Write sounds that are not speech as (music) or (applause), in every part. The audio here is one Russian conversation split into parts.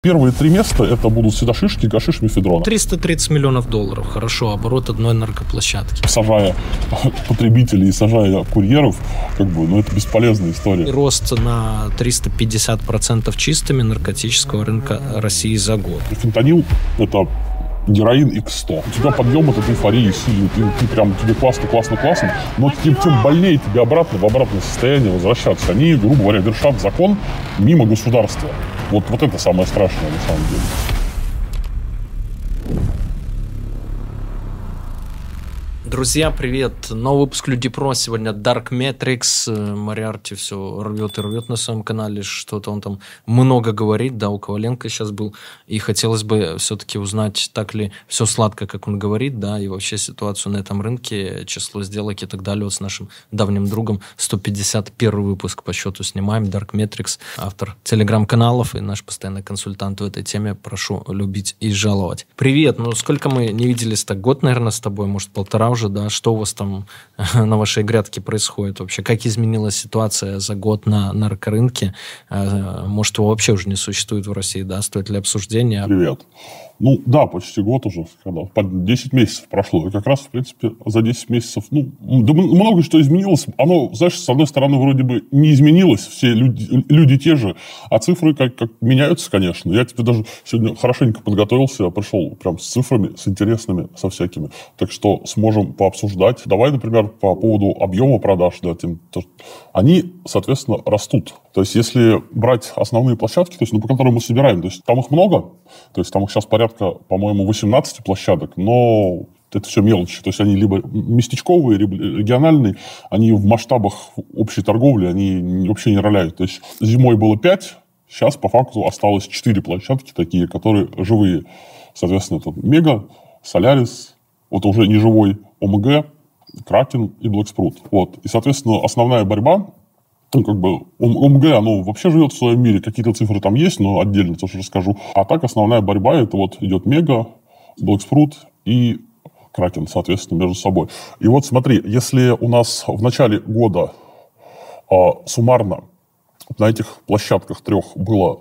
Первые три места это будут всегда шишки, гашиш, мефедрон. 330 миллионов долларов. Хорошо, оборот одной наркоплощадки. Сажая потребителей и сажая курьеров, как бы, ну это бесполезная история. Рост на 350% чистыми наркотического рынка России за год. Фентанил это героин X100. У тебя подъем этот эйфории сильный, ты, ты прям, тебе классно, классно, классно, но тем, тем больнее тебе обратно, в обратное состояние возвращаться. Они, грубо говоря, вершат закон мимо государства. Вот, вот это самое страшное на самом деле. Друзья, привет! Новый выпуск Люди Про. Сегодня Dark Matrix. Мариарти все рвет и рвет на своем канале. Что-то он там много говорит. Да, у Коваленко сейчас был. И хотелось бы все-таки узнать, так ли все сладко, как он говорит, да, и вообще ситуацию на этом рынке, число сделок и так далее. Вот с нашим давним другом 151 выпуск по счету снимаем. Dark Matrix, автор телеграм-каналов и наш постоянный консультант в этой теме. Прошу любить и жаловать. Привет! Ну, сколько мы не виделись так? Год, наверное, с тобой, может, полтора уже, да, что у вас там (laughs) на вашей грядке происходит вообще, как изменилась ситуация за год на наркорынке, э, может, его вообще уже не существует в России, да, стоит ли обсуждения? Привет. Ну, да, почти год уже, когда, 10 месяцев прошло. И как раз, в принципе, за 10 месяцев, ну, да много что изменилось. Оно, знаешь, с одной стороны, вроде бы не изменилось, все люди, люди те же, а цифры как, как меняются, конечно. Я тебе даже сегодня хорошенько подготовился, пришел прям с цифрами, с интересными, со всякими. Так что сможем пообсуждать. Давай, например, по поводу объема продаж, да, тем, то, они, соответственно, растут. То есть, если брать основные площадки, то есть, ну, по которым мы собираем, то есть, там их много, то есть, там их сейчас порядка, по-моему, 18 площадок, но это все мелочи. То есть, они либо местечковые, либо региональные, они в масштабах общей торговли, они вообще не роляют. То есть, зимой было 5, сейчас, по факту, осталось 4 площадки такие, которые живые. Соответственно, это Мега, Солярис, вот уже не живой ОМГ, Кракен и Блэкспрут. Вот. И, соответственно, основная борьба ну, как бы, ОМГ, оно вообще живет в своем мире, какие-то цифры там есть, но отдельно тоже расскажу. А так основная борьба, это вот идет Мега, Blacksprout и Кракен, соответственно, между собой. И вот смотри, если у нас в начале года э, суммарно на этих площадках трех было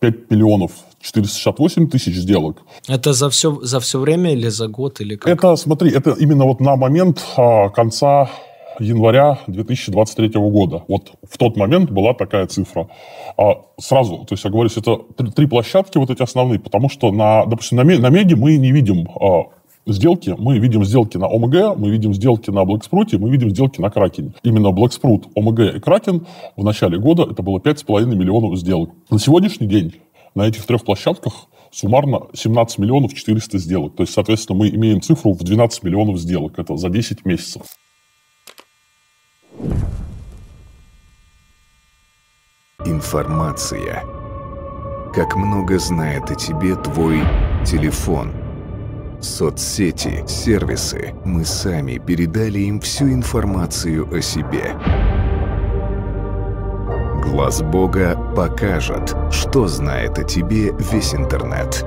5 миллионов 468 тысяч сделок. Это за все, за все время или за год? Или как? Это, смотри, это именно вот на момент а, конца января 2023 года. Вот в тот момент была такая цифра. А сразу, то есть, я говорю, это три, площадки вот эти основные, потому что, на, допустим, на, на Меге мы не видим а, сделки. Мы видим сделки на ОМГ, мы видим сделки на Блэкспруте, мы видим сделки на Кракене. Именно Блэкспрут, ОМГ и Кракен в начале года это было 5,5 миллионов сделок. На сегодняшний день на этих трех площадках суммарно 17 миллионов 400 сделок. То есть, соответственно, мы имеем цифру в 12 миллионов сделок. Это за 10 месяцев. Информация. Как много знает о тебе твой телефон. Соцсети, сервисы. Мы сами передали им всю информацию о себе. Глаз Бога покажет, что знает о тебе весь интернет.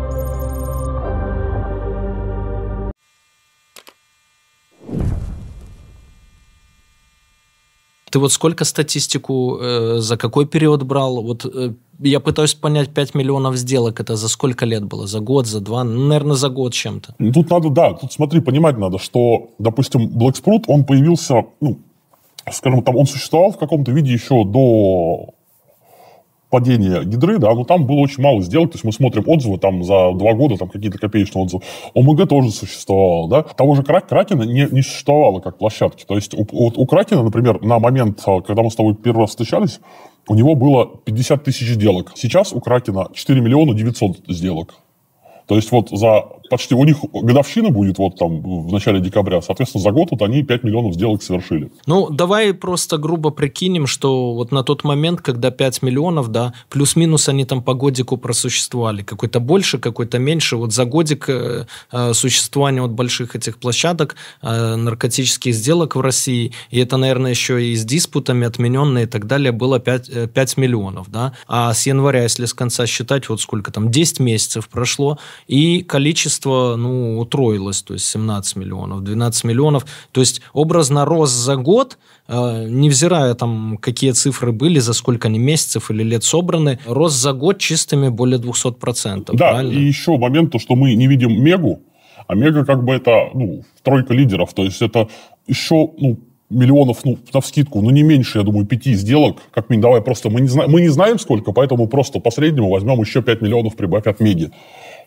Ты вот сколько статистику э, за какой период брал? Вот э, я пытаюсь понять, 5 миллионов сделок, это за сколько лет было? За год, за два? Ну, наверное, за год чем-то. Тут надо, да, тут смотри, понимать надо, что, допустим, Blacksprout, он появился, ну, скажем, там он существовал в каком-то виде еще до падения гидры, да, но там было очень мало сделок, то есть мы смотрим отзывы там за два года, там какие-то копеечные отзывы. ОМГ тоже существовало, да. Того же Кракена не, не существовало как площадки. То есть у, у, у Кракена, например, на момент, а, когда мы с тобой первый раз встречались, у него было 50 тысяч сделок. Сейчас у Кракена 4 миллиона 900 сделок. То есть вот за почти у них годовщина будет вот там в начале декабря, соответственно, за год вот они 5 миллионов сделок совершили. Ну, давай просто грубо прикинем, что вот на тот момент, когда 5 миллионов, да, плюс-минус они там по годику просуществовали, какой-то больше, какой-то меньше, вот за годик э, э существования вот больших этих площадок, э, наркотических сделок в России, и это, наверное, еще и с диспутами отмененные и так далее, было 5, 5 э, миллионов, да, а с января, если с конца считать, вот сколько там, 10 месяцев прошло, и количество количество, ну, утроилось, то есть 17 миллионов, 12 миллионов. То есть образно рост за год, э, невзирая там, какие цифры были, за сколько они месяцев или лет собраны, рост за год чистыми более 200%. Да, правильно? и еще момент, то, что мы не видим Мегу, а Мега как бы это, ну, тройка лидеров, то есть это еще, ну, миллионов, ну, на вскидку, ну, не меньше, я думаю, пяти сделок, как минимум, давай просто, мы не, знаем, мы не знаем сколько, поэтому просто по среднему возьмем еще 5 миллионов прибавь от Меги.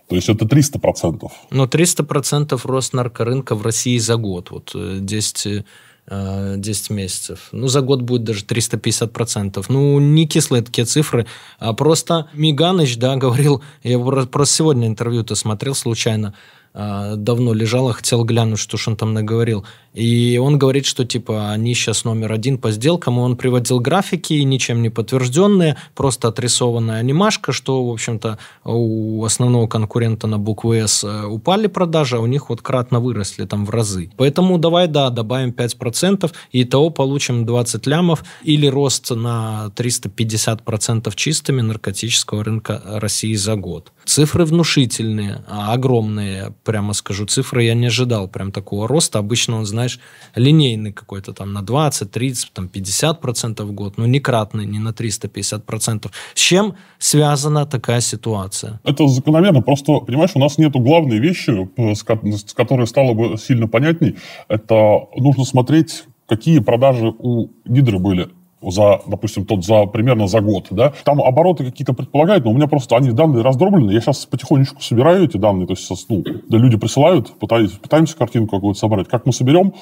То есть это 300%. Но 300% рост наркорынка в России за год, вот 10, э, 10 э, месяцев. Ну, за год будет даже 350%. Ну, не кислые такие цифры, а просто Миганыч, да, говорил, я просто сегодня интервью-то смотрел случайно, э, давно лежало, хотел глянуть, что ж он там наговорил. И он говорит, что типа они сейчас номер один по сделкам, и он приводил графики, ничем не подтвержденные, просто отрисованная анимашка, что, в общем-то, у основного конкурента на букву «С» упали продажи, а у них вот кратно выросли там в разы. Поэтому давай, да, добавим 5%, и того получим 20 лямов, или рост на 350% чистыми наркотического рынка России за год. Цифры внушительные, а огромные, прямо скажу, цифры я не ожидал прям такого роста. Обычно он, знает знаешь, линейный какой-то там на 20, 30, там 50 процентов в год, но не кратный, не на 350 процентов. С чем связана такая ситуация? Это закономерно. Просто, понимаешь, у нас нету главной вещи, с которой стало бы сильно понятней. Это нужно смотреть, какие продажи у Гидры были за, допустим, тот за примерно за год, да, там обороты какие-то предполагают, но у меня просто они данные раздроблены, я сейчас потихонечку собираю эти данные, то есть, ну, да, люди присылают, пытаюсь, пытаемся картинку какую-то собрать, как мы соберем,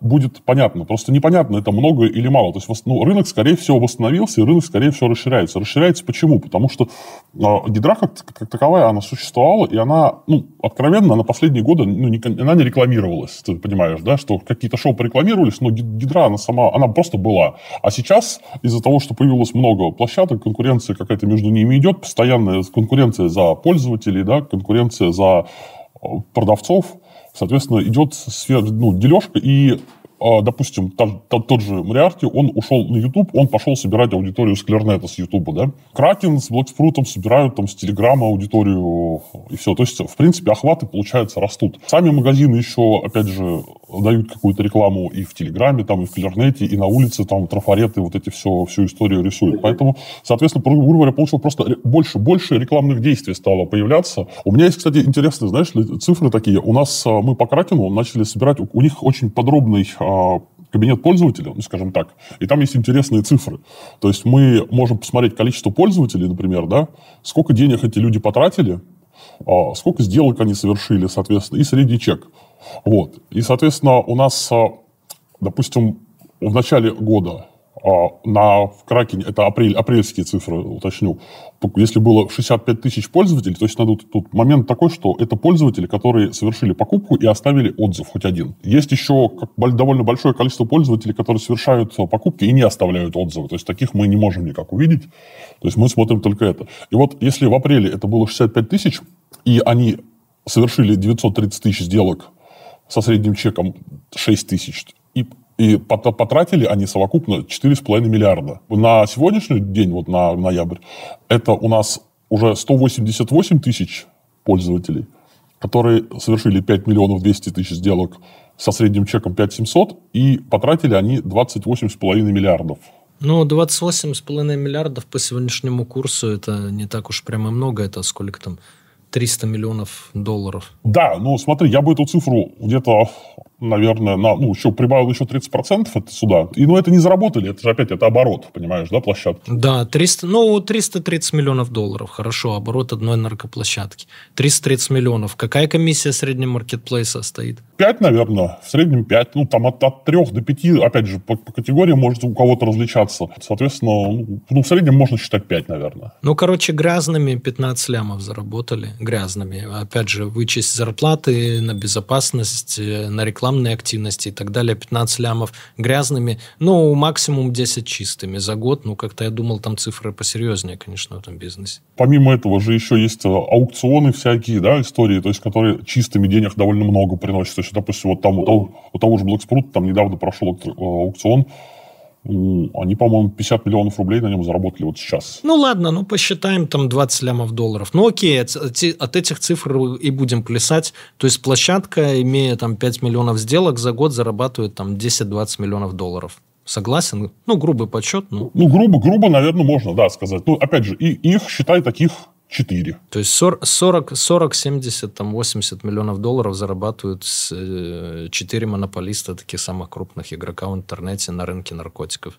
будет понятно, просто непонятно, это много или мало, то есть, ну, рынок, скорее всего, восстановился, и рынок, скорее всего, расширяется. Расширяется почему? Потому что э, гидра как, как таковая, она существовала, и она, ну, откровенно, на последние годы, ну, не, она не рекламировалась, ты понимаешь, да, что какие-то шоу порекламировались, но гидра, она сама, она просто была, а сейчас сейчас из-за того, что появилось много площадок, конкуренция какая-то между ними идет, постоянная конкуренция за пользователей, да, конкуренция за э, продавцов, соответственно, идет сфера, ну, дележка, и а, допустим, тот, тот же Мариарти, он ушел на YouTube, он пошел собирать аудиторию с Клернета, с YouTube, да. Кракен с Блэкспрутом собирают там с Телеграма аудиторию и все. То есть, в принципе, охваты, получается, растут. Сами магазины еще, опять же, дают какую-то рекламу и в Телеграме, там, и в Клернете, и на улице, там, трафареты, вот эти все, всю историю рисуют. Поэтому, соответственно, грубо говоря, получил просто больше, больше рекламных действий стало появляться. У меня есть, кстати, интересные, знаешь, цифры такие. У нас, а, мы по Кракену начали собирать, у них очень подробный а, кабинет пользователя, ну, скажем так, и там есть интересные цифры. То есть мы можем посмотреть количество пользователей, например, да, сколько денег эти люди потратили, а, сколько сделок они совершили, соответственно, и средний чек. Вот. И, соответственно, у нас, а, допустим, в начале года а, на в Кракене, это апрель, апрельские цифры, уточню, если было 65 тысяч пользователей, то есть надо тут момент такой, что это пользователи, которые совершили покупку и оставили отзыв хоть один. Есть еще довольно большое количество пользователей, которые совершают покупки и не оставляют отзывы. То есть таких мы не можем никак увидеть. То есть мы смотрим только это. И вот если в апреле это было 65 тысяч, и они совершили 930 тысяч сделок со средним чеком 6 тысяч, и потратили они совокупно 4,5 миллиарда. На сегодняшний день, вот на ноябрь, это у нас уже 188 тысяч пользователей, которые совершили 5 миллионов 200 тысяч сделок со средним чеком 5 700, и потратили они 28,5 миллиардов. Ну, 28,5 миллиардов по сегодняшнему курсу, это не так уж прямо много, это сколько там, 300 миллионов долларов. Да, ну смотри, я бы эту цифру где-то наверное, на, ну, еще прибавил еще 30% это сюда. И, ну, это не заработали, это же опять, это оборот, понимаешь, да, площадки? Да, 300, ну, 330 миллионов долларов, хорошо, оборот одной наркоплощадки. 330 миллионов. Какая комиссия среднего маркетплейса стоит? 5, наверное, в среднем 5, ну, там от, от 3 до 5, опять же, по, по категориям может у кого-то различаться. Соответственно, ну, ну, в среднем можно считать 5, наверное. Ну, короче, грязными 15 лямов заработали, грязными. Опять же, вычесть зарплаты на безопасность, на рекламу рекламные активности и так далее, 15 лямов грязными, ну, максимум 10 чистыми за год. Ну, как-то я думал, там цифры посерьезнее, конечно, в этом бизнесе. Помимо этого же еще есть э, аукционы всякие, да, истории, то есть, которые чистыми денег довольно много приносят. То есть, допустим, вот там у того, у того же Blacksprout там недавно прошел э, аукцион, они, по-моему, 50 миллионов рублей на нем заработали вот сейчас. Ну, ладно, ну, посчитаем там 20 лямов долларов. Ну, окей, от, от этих цифр и будем плясать. То есть, площадка, имея там 5 миллионов сделок, за год зарабатывает там 10-20 миллионов долларов. Согласен? Ну, грубый подсчет. Ну, ну грубо, грубо, наверное, можно, да, сказать. Ну, опять же, и их, считай, таких 4. То есть 40, 40 70, там 80 миллионов долларов зарабатывают с, э, 4 монополиста, таких самых крупных игрока в интернете на рынке наркотиков.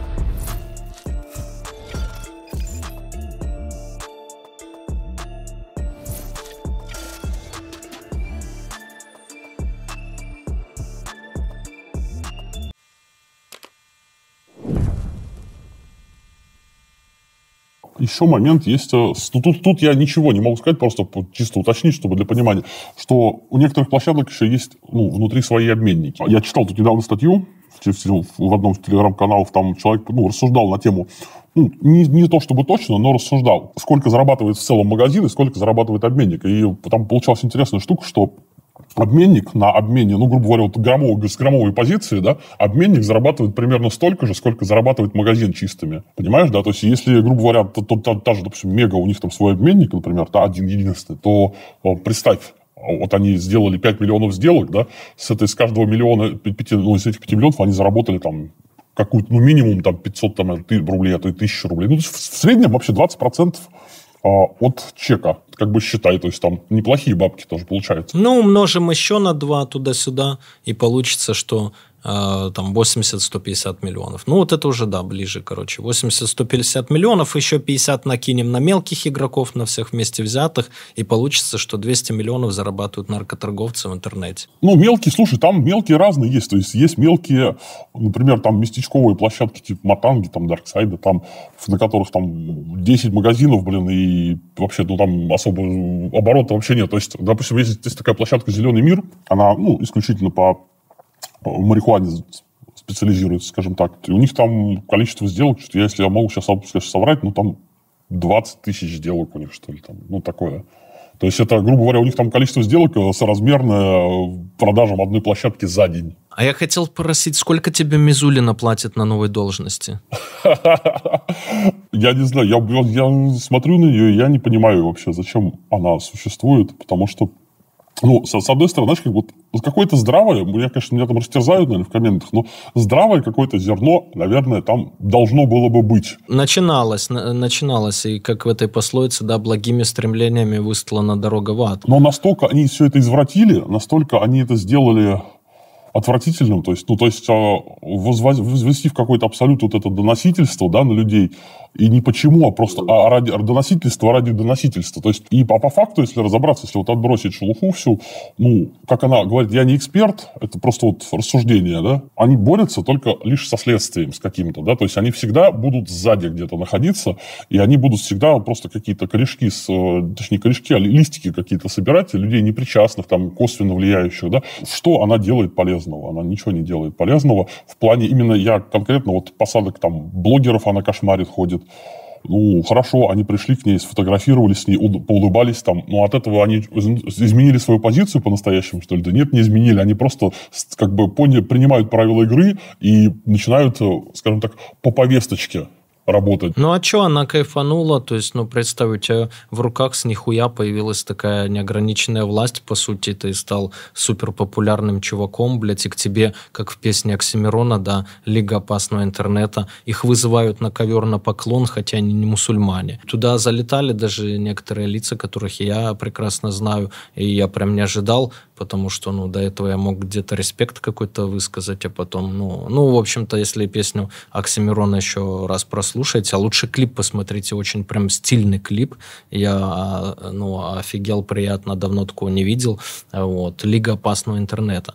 Еще момент есть... Э, тут, тут я ничего не могу сказать, просто чисто уточнить, чтобы для понимания, что у некоторых площадок еще есть ну, внутри свои обменники. Я читал тут недавно статью в, в одном из телеграм-каналов, там человек ну, рассуждал на тему ну, не, не то чтобы точно, но рассуждал, сколько зарабатывает в целом магазин и сколько зарабатывает обменник. И там получалась интересная штука, что обменник на обмене, ну, грубо говоря, вот граммовые, безграммовые позиции, да, обменник зарабатывает примерно столько же, сколько зарабатывает магазин чистыми. Понимаешь, да? То есть, если, грубо говоря, то, то, та, та же, допустим, Мега, у них там свой обменник, например, да, один единственный, то представь, вот они сделали 5 миллионов сделок, да, с, этой, с каждого миллиона, 5, ну, из этих 5 миллионов они заработали там какую-то, ну, минимум там 500 там, рублей, а то и 1000 рублей. Ну, в среднем вообще 20% а, от чека, как бы считай, то есть там неплохие бабки тоже получаются. Ну, умножим еще на 2 туда-сюда, и получится, что там 80-150 миллионов. Ну, вот это уже, да, ближе, короче. 80-150 миллионов, еще 50 накинем на мелких игроков, на всех вместе взятых, и получится, что 200 миллионов зарабатывают наркоторговцы в интернете. Ну, мелкие, слушай, там мелкие разные есть. То есть, есть мелкие, например, там местечковые площадки типа Матанги, там Дарксайда, там, на которых там 10 магазинов, блин, и вообще, ну, там особо оборота вообще нет. То есть, допустим, есть, есть такая площадка «Зеленый мир», она, ну, исключительно по в марихуане специализируется, скажем так. И у них там количество сделок, что если я могу сейчас, сейчас соврать, ну, там 20 тысяч сделок у них, что ли, там, ну, такое. То есть это, грубо говоря, у них там количество сделок э, соразмерное продажам одной площадки за день. А я хотел спросить, сколько тебе Мизулина платит на новой должности? (laughs) Я не знаю, я, смотрю на нее, я не понимаю вообще, зачем она существует, потому что ну, с, с одной стороны, знаешь, как вот какое-то здравое, я, конечно, меня там растерзают, наверное, в комментах, но здравое какое-то зерно, наверное, там должно было бы быть. Начиналось, начиналось, и как в этой пословице, да, благими стремлениями выстлана дорога в ад. Но настолько они все это извратили, настолько они это сделали отвратительным, то есть, ну, то есть а, возвести в какой-то абсолют вот это доносительство, да, на людей, и не почему, а просто а ради доносительства ради доносительства. То есть, и по, по факту, если разобраться, если вот отбросить шелуху всю, ну, как она говорит, я не эксперт, это просто вот рассуждение, да, они борются только лишь со следствием, с каким-то, да, то есть они всегда будут сзади где-то находиться, и они будут всегда просто какие-то корешки, с, э, точнее, корешки, а листики какие-то собирать, людей непричастных, там, косвенно влияющих, да. Что она делает полезного? Она ничего не делает полезного. В плане именно я конкретно вот посадок там блогеров она кошмарит, ходит, будет. Ну, хорошо, они пришли к ней, сфотографировались с ней, поулыбались там. Но от этого они изменили свою позицию по-настоящему, что ли? Да нет, не изменили. Они просто как бы поняли, принимают правила игры и начинают, э, скажем так, по повесточке работать. Ну а что, она кайфанула, то есть, ну, представь, у тебя в руках с нихуя появилась такая неограниченная власть, по сути, ты стал супер популярным чуваком, блядь, и к тебе, как в песне Оксимирона, да, Лига опасного интернета, их вызывают на ковер на поклон, хотя они не мусульмане. Туда залетали даже некоторые лица, которых я прекрасно знаю, и я прям не ожидал, потому что, ну, до этого я мог где-то респект какой-то высказать, а потом, ну, ну, в общем-то, если песню Оксимирона еще раз прослушать, послушайте, а лучше клип посмотрите, очень прям стильный клип. Я, ну, офигел приятно, давно такого не видел. Вот, Лига опасного интернета.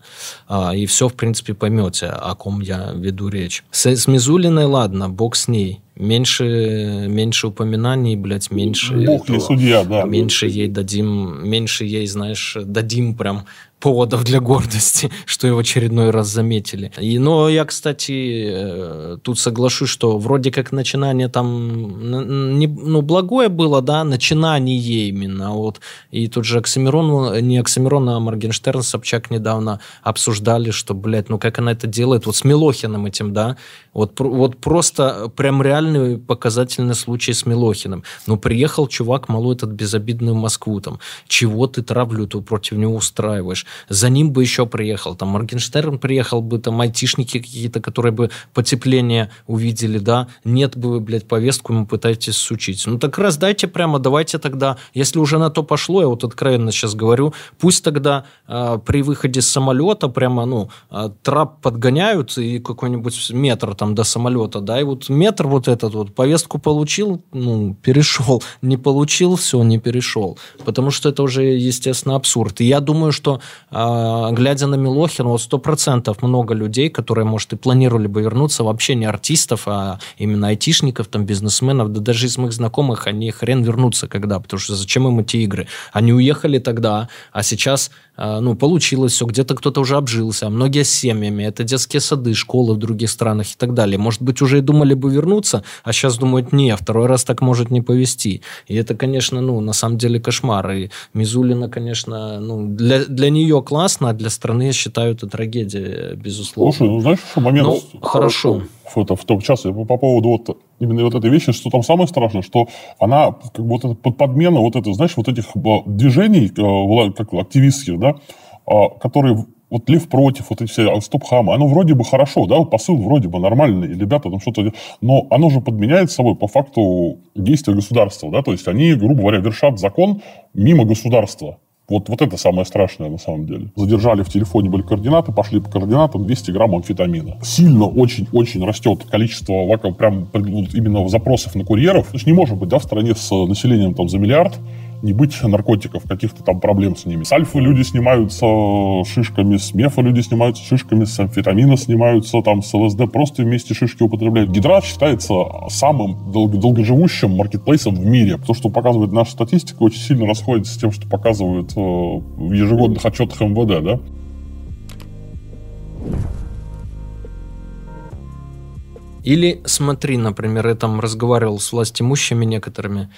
А, и все, в принципе, поймете, о ком я веду речь. С, с Мизулиной, ладно, бог с ней меньше, меньше упоминаний, блядь, меньше... Не судья, да. Меньше ей дадим, меньше ей, знаешь, дадим прям поводов для гордости, (laughs) что его очередной раз заметили. И, но я, кстати, э, тут соглашусь, что вроде как начинание там, не, ну, благое было, да, начинание именно. Вот. И тут же Оксимирон, не Оксимирон, а Моргенштерн, Собчак недавно обсуждали, что, блядь, ну как она это делает, вот с Милохиным этим, да, вот, вот просто прям реальный показательный случай с Милохиным. Ну, приехал чувак малой этот безобидный в Москву, там, чего ты травлю тут против него устраиваешь? За ним бы еще приехал, там, Моргенштерн приехал бы, там, айтишники какие-то, которые бы потепление увидели, да, нет бы, блядь, повестку ему пытаетесь сучить. Ну, так раздайте прямо, давайте тогда, если уже на то пошло, я вот откровенно сейчас говорю, пусть тогда э, при выходе с самолета прямо, ну, э, трап подгоняют и какой-нибудь метр там до самолета, да, и вот метр вот этот вот, повестку получил, ну, перешел, не получил, все, не перешел. Потому что это уже, естественно, абсурд. И я думаю, что глядя на Милохина, вот сто процентов много людей, которые, может, и планировали бы вернуться, вообще не артистов, а именно айтишников, там, бизнесменов, да даже из моих знакомых, они хрен вернутся когда, потому что зачем им эти игры? Они уехали тогда, а сейчас, а, ну, получилось все, где-то кто-то уже обжился, а многие с семьями, это детские сады, школы в других странах и так далее. Может быть, уже и думали бы вернуться, а сейчас думают, не, второй раз так может не повести. И это, конечно, ну, на самом деле кошмар. И Мизулина, конечно, ну, для, для нее классно, а для страны, я считаю, это трагедия, безусловно. Слушай, ну знаешь, что момент... Ну, хорошо. Это в том часе по поводу вот именно вот этой вещи, что там самое страшное, что она как бы вот эта подмена вот это, знаешь, вот этих э, движений, э, как активистских, да, а, которые вот Лев против, вот эти все стоп-хамы, оно вроде бы хорошо, да, посыл вроде бы нормальный, ребята там что-то... Но оно же подменяет собой по факту действия государства, да, то есть они, грубо говоря, вершат закон мимо государства. Вот, вот это самое страшное на самом деле. Задержали в телефоне были координаты, пошли по координатам 200 грамм амфетамина. Сильно очень-очень растет количество прям именно запросов на курьеров. То есть не может быть да, в стране с населением там, за миллиард не быть наркотиков, каких-то там проблем с ними. С альфа люди снимаются шишками, с мефа люди снимаются шишками, с амфетамина снимаются, там, с ЛСД просто вместе шишки употребляют. Гидрат считается самым дол- долгоживущим маркетплейсом в мире. То, что показывает наша статистика, очень сильно расходится с тем, что показывают э, в ежегодных отчетах МВД, да. Или смотри, например, я там разговаривал с властимущими некоторыми,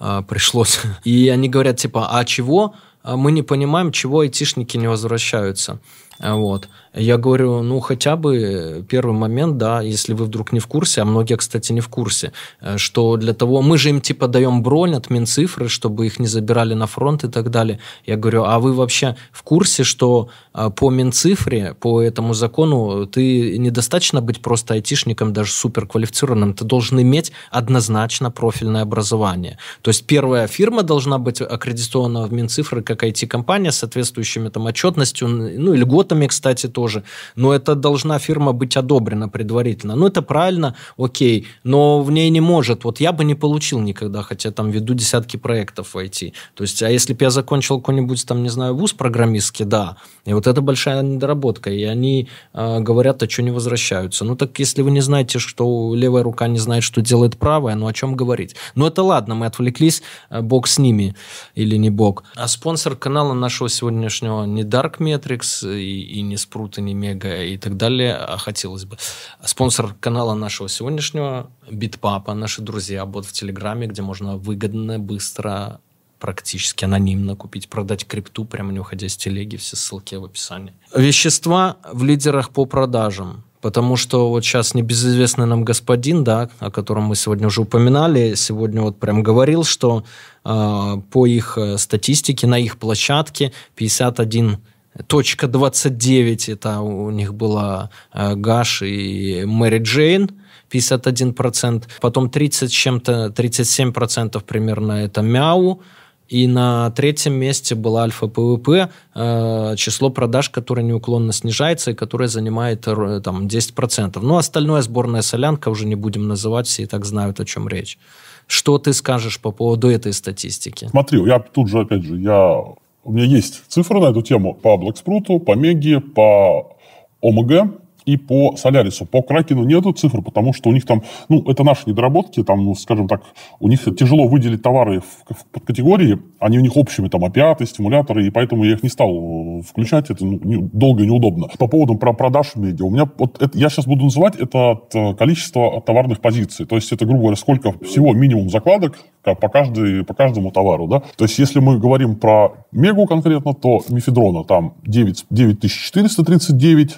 э, пришлось, и они говорят типа, а чего а мы не понимаем, чего айтишники не возвращаются. Вот. Я говорю, ну, хотя бы первый момент, да, если вы вдруг не в курсе, а многие, кстати, не в курсе, э, что для того, мы же им типа даем бронь от Минцифры, чтобы их не забирали на фронт и так далее. Я говорю, а вы вообще в курсе, что э, по Минцифре, по этому закону, ты недостаточно быть просто айтишником, даже суперквалифицированным, ты должен иметь однозначно профильное образование. То есть первая фирма должна быть аккредитована в Минцифры как IT-компания с соответствующими там отчетностью, ну и льготами, кстати, тоже тоже. Но это должна фирма быть одобрена предварительно. Ну, это правильно, окей. Но в ней не может. Вот я бы не получил никогда, хотя там веду десятки проектов в IT. То есть, а если бы я закончил какой-нибудь там, не знаю, вуз программистский, да. И вот это большая недоработка. И они э, говорят, а что не возвращаются. Ну, так если вы не знаете, что левая рука не знает, что делает правая, ну, о чем говорить? Ну, это ладно, мы отвлеклись. Э, бог с ними или не бог. А спонсор канала нашего сегодняшнего не Dark Metrics и, и не Sprut не Мега и так далее, а хотелось бы. Спонсор канала нашего сегодняшнего Битпапа, наши друзья, бот в Телеграме, где можно выгодно, быстро практически анонимно купить, продать крипту, прямо не уходя с телеги, все ссылки в описании. Вещества в лидерах по продажам. Потому что вот сейчас небезызвестный нам господин, да, о котором мы сегодня уже упоминали, сегодня вот прям говорил, что э, по их э, статистике на их площадке 51 Точка 29, это у них была э, Гаш и Мэри Джейн, 51%. Потом 30 с чем-то, 37% примерно это Мяу. И на третьем месте была Альфа ПВП, э, число продаж, которое неуклонно снижается и которое занимает э, там, 10%. Ну, остальное сборная солянка, уже не будем называть, все и так знают, о чем речь. Что ты скажешь по поводу этой статистики? Смотри, я тут же, опять же, я у меня есть цифры на эту тему. По Блэкспруту, по Меги, по ОМГ и по Солярису. По Кракену нету цифр, потому что у них там, ну, это наши недоработки, там, ну, скажем так, у них тяжело выделить товары в, в подкатегории, они у них общими, там, опиаты, стимуляторы, и поэтому я их не стал э, включать, это ну, не, долго и неудобно. По поводу про продаж медиа, у меня, вот это, я сейчас буду называть это от э, количества товарных позиций, то есть это, грубо говоря, сколько всего минимум закладок по, каждой, по каждому товару, да. То есть если мы говорим про Мегу конкретно, то Мифедрона там 9, 9439,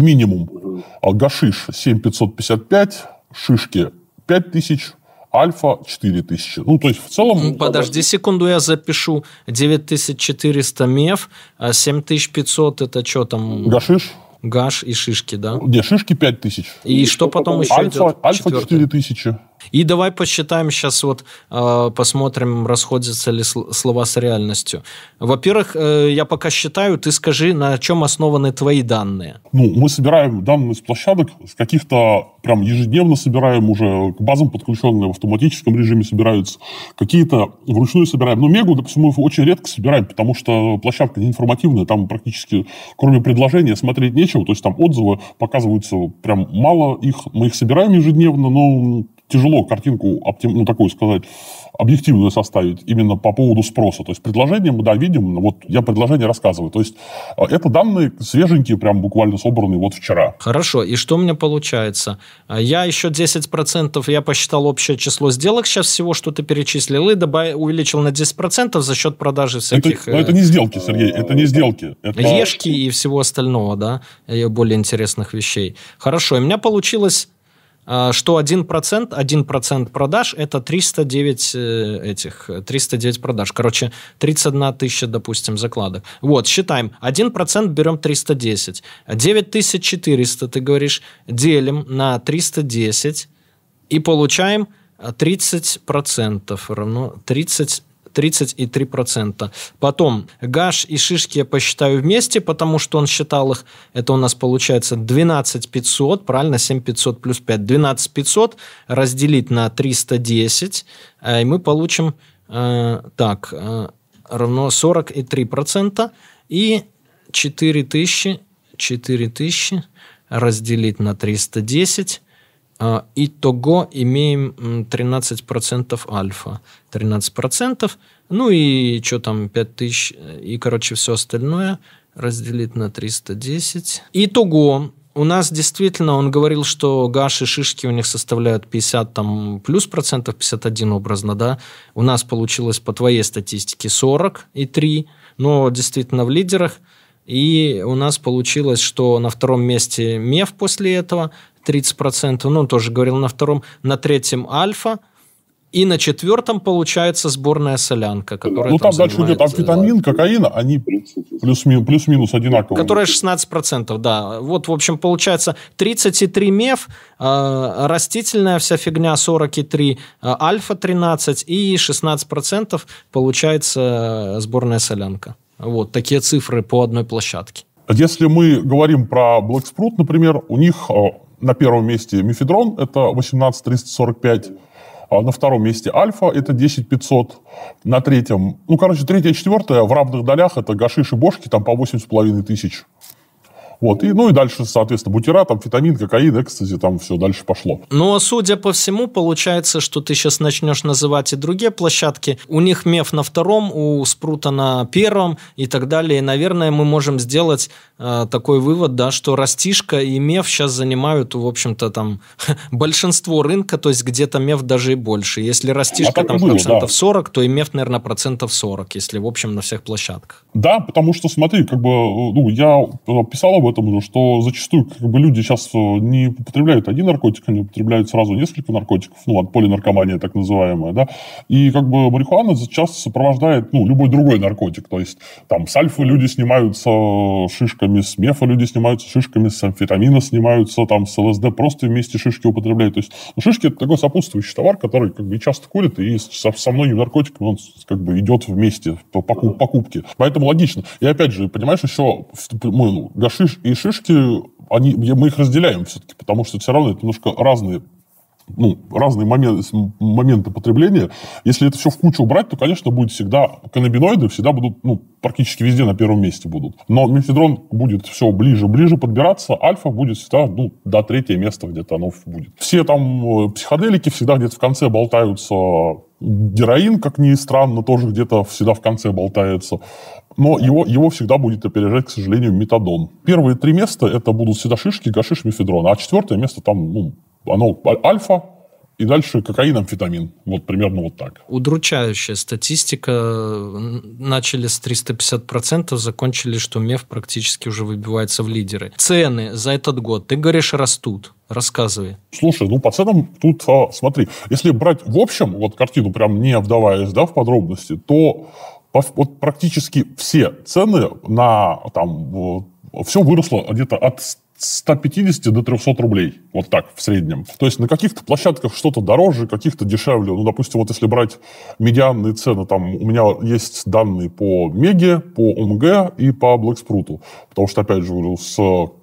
минимум. А гашиш 7555, шишки 5000, альфа 4000. Ну, то есть, в целом... Подожди секунду, я запишу. 9400 меф, а 7500 это что там? Гашиш. Гаш и шишки, да? Не, шишки 5000. И что потом еще альфа, идет? Альфа 4000. И давай посчитаем сейчас вот, э, посмотрим, расходятся ли слова с реальностью. Во-первых, э, я пока считаю, ты скажи, на чем основаны твои данные. Ну, мы собираем данные с площадок, с каких-то прям ежедневно собираем уже, к базам подключенные в автоматическом режиме собираются, какие-то вручную собираем. Но Мегу, допустим, мы очень редко собираем, потому что площадка не информативная, там практически, кроме предложения, смотреть нечего, то есть там отзывы показываются прям мало их, мы их собираем ежедневно, но тяжело картинку, ну, такую сказать, объективную составить именно по поводу спроса. То есть предложение мы, да, видим, вот я предложение рассказываю. То есть а, это данные свеженькие, прям буквально собранные вот вчера. Хорошо, и что у меня получается? А, я еще 10%, я посчитал общее число сделок сейчас всего, что ты перечислил, и добавил, увеличил на 10% за счет продажи всяких... Это, но это не сделки, Сергей, это не сделки. Это... Ешки и всего остального, да, более интересных вещей. Хорошо, и у меня получилось что 1%, 1% продаж – это 309 э, этих, 309 продаж. Короче, 31 тысяча, допустим, закладок. Вот, считаем. 1% берем 310. 9400, ты говоришь, делим на 310 и получаем 30% равно 30 30,3%. Потом гаш и шишки я посчитаю вместе, потому что он считал их. Это у нас получается 12 500, правильно, 7 500 плюс 5. 12 500 разделить на 310, э, и мы получим э, так, э, равно 43%. И 4000, 4000 разделить на 310 а, итого имеем 13% альфа. 13%. Ну и что там, 5000. И, короче, все остальное разделить на 310. Итого у нас действительно, он говорил, что гаши, шишки у них составляют 50 там, плюс процентов, 51 образно, да. У нас получилось по твоей статистике 40 и 3, но действительно в лидерах. И у нас получилось, что на втором месте МЕФ после этого 30%, ну, он тоже говорил на втором, на третьем Альфа, и на четвертом получается сборная солянка, которая Ну, там, там дальше идет амфетамин, кокаин, они плюс-минус, плюс-минус одинаковые. Которая 16%, да. Вот, в общем, получается 33 меф, э, растительная вся фигня 43, э, альфа 13 и 16% получается э, сборная солянка. Вот такие цифры по одной площадке. Если мы говорим про Black Sprout, например, у них э, на первом месте мифедрон, это 18345, а на втором месте альфа, это 10500, на третьем, ну, короче, третье и четвертое в равных долях, это гашиш и бошки, там по 8,5 тысяч. Вот, и, ну и дальше, соответственно, бутират, амфетамин, кокаин, экстази, там все дальше пошло. Но, судя по всему, получается, что ты сейчас начнешь называть и другие площадки. У них меф на втором, у Спрута на первом и так далее. И, наверное, мы можем сделать такой вывод, да, что растишка и меф сейчас занимают, в общем-то, там (laughs) большинство рынка, то есть где-то меф даже и больше. Если растишка А там было, процентов да. 40, то и меф, наверное, процентов 40, если, в общем, на всех площадках. Да, потому что, смотри, как бы, ну, я э, писал об этом уже, что зачастую как бы, люди сейчас э, не употребляют один наркотик, они употребляют сразу несколько наркотиков, ну, от полинаркомания так называемая, да, и как бы марихуана часто сопровождает, ну, любой другой наркотик, то есть там с альфа люди снимаются шишками, с мефа люди снимаются шишками, с амфетамина снимаются, там, с ЛСД просто вместе шишки употребляют, то есть ну, шишки это такой сопутствующий товар, который как бы часто курит, и со, со многими наркотиками он как бы идет вместе по покуп- покупке. Поэтому логично. И опять же, понимаешь, еще мы, ну, гашиш и шишки, они, мы их разделяем все-таки, потому что все равно это немножко разные ну, разные моменты, моменты потребления. Если это все в кучу убрать, то, конечно, будет всегда каннабиноиды всегда будут, ну, практически везде на первом месте будут. Но мефедрон будет все ближе-ближе подбираться, альфа будет всегда, ну, до третьего места где-то оно будет. Все там э, психоделики всегда где-то в конце болтаются. Героин, как ни странно, тоже где-то всегда в конце болтается. Но его, его всегда будет опережать, к сожалению, метадон. Первые три места это будут всегда шишки, гашиш, мефедрон. А четвертое место там, ну, оно альфа, и дальше кокаин, амфетамин. Вот примерно вот так. Удручающая статистика. Начали с 350%, закончили, что меф практически уже выбивается в лидеры. Цены за этот год, ты говоришь, растут. Рассказывай. Слушай, ну по ценам тут, а, смотри, если брать в общем, вот картину прям не вдаваясь да, в подробности, то вот практически все цены на там все выросло где-то от 150 до 300 рублей. Вот так, в среднем. То есть на каких-то площадках что-то дороже, каких-то дешевле. Ну, допустим, вот если брать медианные цены, там у меня есть данные по Меге, по ОМГ и по Блэкспруту. Потому что, опять же, говорю, с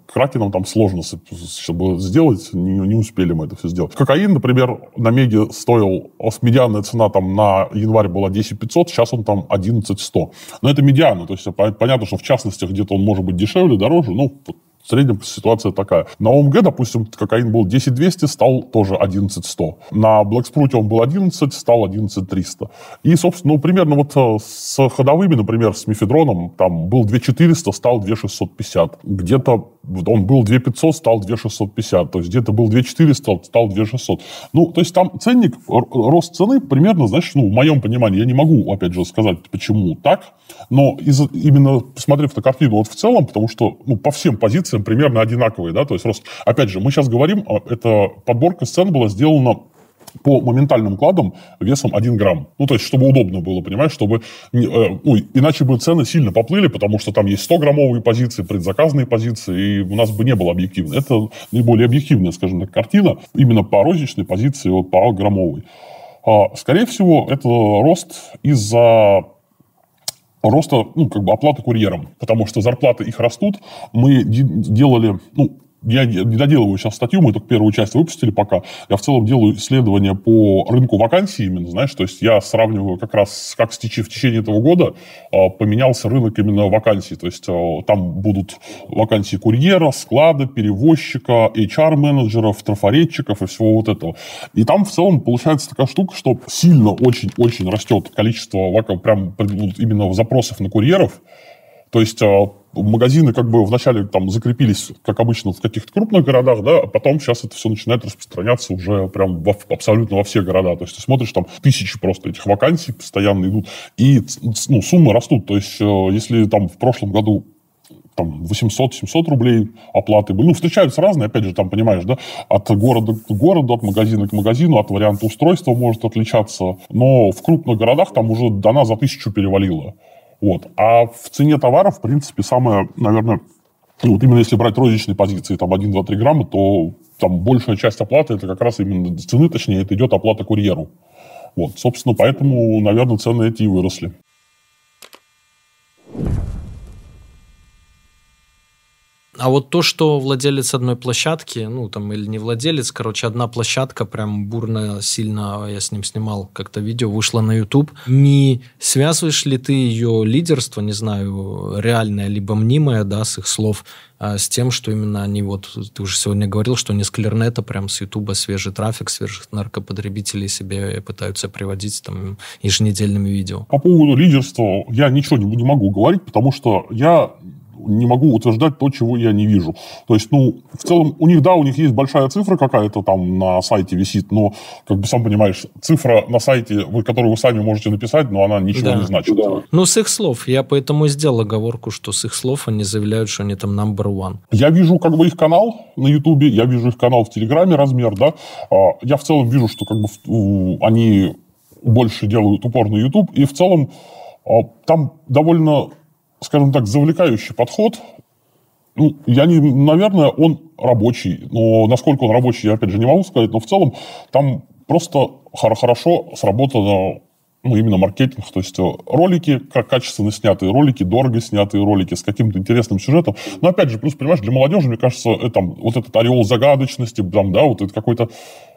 Кракеном там сложно чтобы сделать, не, не успели мы это все сделать. Кокаин, например, на Меге стоил, медианная цена там на январь была 10 500, сейчас он там 11 100. Но это медиана, то есть пон- понятно, что в частностях где-то он может быть дешевле, дороже, ну, в среднем ситуация такая. На ОМГ, допустим, кокаин был 10 200, стал тоже 11 100. На Блэкспруте он был 11, стал 11 300. И, собственно, ну, примерно вот э, с ходовыми, например, с мефедроном, там был 2 400, стал 2 650. Где-то он был 2 500, стал 2 650. То есть где-то был 2 400, стал 2 600. Ну, то есть там ценник, рост цены примерно, знаешь, ну, в моем понимании, я не могу, опять же, сказать, почему так, но из, именно посмотрев на картину вот в целом, потому что ну, по всем позициям примерно одинаковые, да, то есть рост. Опять же, мы сейчас говорим, а, это подборка сцен была сделана по моментальным кладам весом 1 грамм. Ну, то есть, чтобы удобно было, понимаешь, чтобы... ну, иначе бы цены сильно поплыли, потому что там есть 100-граммовые позиции, предзаказные позиции, и у нас бы не было объективно. Это наиболее объективная, скажем так, картина именно по розничной позиции, вот по граммовой. А, Скорее всего, это рост из-за роста, ну, как бы оплаты курьерам, потому что зарплаты их растут. Мы де- делали, ну, я не доделываю сейчас статью, мы только первую часть выпустили пока. Я в целом делаю исследования по рынку вакансий именно, знаешь, то есть я сравниваю как раз, как в теч- в течение этого года а, поменялся рынок именно вакансий. То есть а, там будут вакансии курьера, склада, перевозчика, HR-менеджеров, трафаретчиков и всего вот этого. И там в целом получается такая штука, что сильно очень-очень растет количество вака- прям вот именно запросов на курьеров. То есть а, магазины как бы вначале там закрепились, как обычно, в каких-то крупных городах, да, а потом сейчас это все начинает распространяться уже прям во, абсолютно во все города. То есть ты смотришь, там тысячи просто этих вакансий постоянно идут, и ну, суммы растут. То есть э, если там в прошлом году там 800-700 рублей оплаты. Ну, встречаются разные, опять же, там, понимаешь, да, от города к городу, от магазина к магазину, от варианта устройства может отличаться. Но в крупных городах там уже дана за тысячу перевалила. Вот. А в цене товаров, в принципе, самое, наверное, ну, вот именно если брать розничные позиции, там 1, 2, 3 грамма, то там большая часть оплаты, это как раз именно цены, точнее, это идет оплата курьеру. Вот, собственно, поэтому, наверное, цены эти и выросли. А вот то, что владелец одной площадки, ну, там, или не владелец, короче, одна площадка прям бурно, сильно, я с ним снимал как-то видео, вышла на YouTube. Не связываешь ли ты ее лидерство, не знаю, реальное, либо мнимое, да, с их слов, а, с тем, что именно они вот, ты уже сегодня говорил, что они с Клернета прям с Ютуба свежий трафик, свежих наркопотребителей себе пытаются приводить там еженедельными видео. По поводу лидерства я ничего не, не могу говорить, потому что я не могу утверждать то, чего я не вижу. То есть, ну, в целом, у них, да, у них есть большая цифра какая-то там на сайте висит, но, как бы сам понимаешь, цифра на сайте, которую вы сами можете написать, но она ничего да. не значит. Да. Ну, с их слов. Я поэтому и сделал оговорку, что с их слов они заявляют, что они там number one. Я вижу, как бы, их канал на Ютубе, я вижу их канал в Телеграме, размер, да. А, я в целом вижу, что, как бы, они больше делают упор на YouTube, и в целом а, там довольно скажем так, завлекающий подход. Ну, я не, наверное, он рабочий, но насколько он рабочий, я опять же не могу сказать, но в целом там просто хорошо сработано ну, именно маркетинг, то есть э, ролики, как качественно снятые ролики, дорого снятые ролики с каким-то интересным сюжетом. Но опять же, плюс, понимаешь, для молодежи, мне кажется, это, вот этот ореол загадочности, там, да, вот это какой-то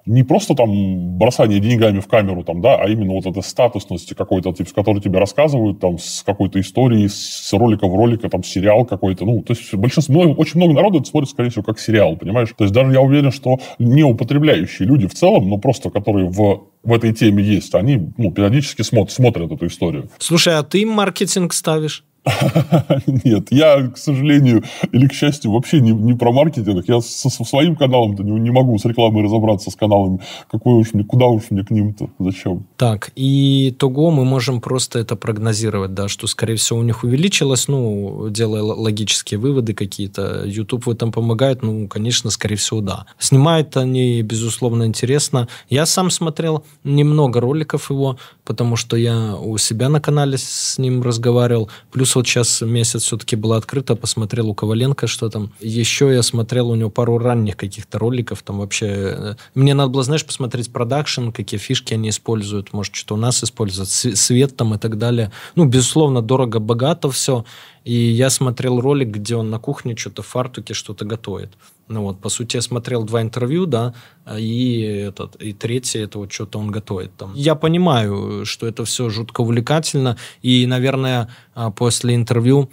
не просто там бросание деньгами в камеру, там, да, а именно вот эта статусность какой-то, типа, с которой тебе рассказывают, там, с какой-то историей, с ролика в ролика, там, сериал какой-то, ну, то есть большинство, много, очень много народу это смотрит, скорее всего, как сериал, понимаешь? То есть даже я уверен, что не употребляющие люди в целом, но просто которые в в этой теме есть, они ну, периодически смотрят, смотрят эту историю. Слушай, а ты маркетинг ставишь? (laughs) Нет, я, к сожалению, или к счастью, вообще не, не про маркетинг. Я со, со своим каналом-то не, не могу с рекламой разобраться, с каналами. Какой уж мне, куда уж мне к ним-то, зачем? Так, и того мы можем просто это прогнозировать, да, что, скорее всего, у них увеличилось, ну, делая логические выводы какие-то. YouTube в этом помогает, ну, конечно, скорее всего, да. Снимают они, безусловно, интересно. Я сам смотрел немного роликов его, потому что я у себя на канале с ним разговаривал. Плюс Плюс вот сейчас месяц все-таки было открыто, посмотрел у Коваленко, что там. Еще я смотрел у него пару ранних каких-то роликов, там вообще... Э, мне надо было, знаешь, посмотреть продакшн, какие фишки они используют, может, что-то у нас используют, свет там и так далее. Ну, безусловно, дорого-богато все. И я смотрел ролик, где он на кухне что-то в фартуке что-то готовит. Ну вот, по сути, я смотрел два интервью, да, и, этот, и третье, это вот что-то он готовит там. Я понимаю, что это все жутко увлекательно, и, наверное, а, после интервью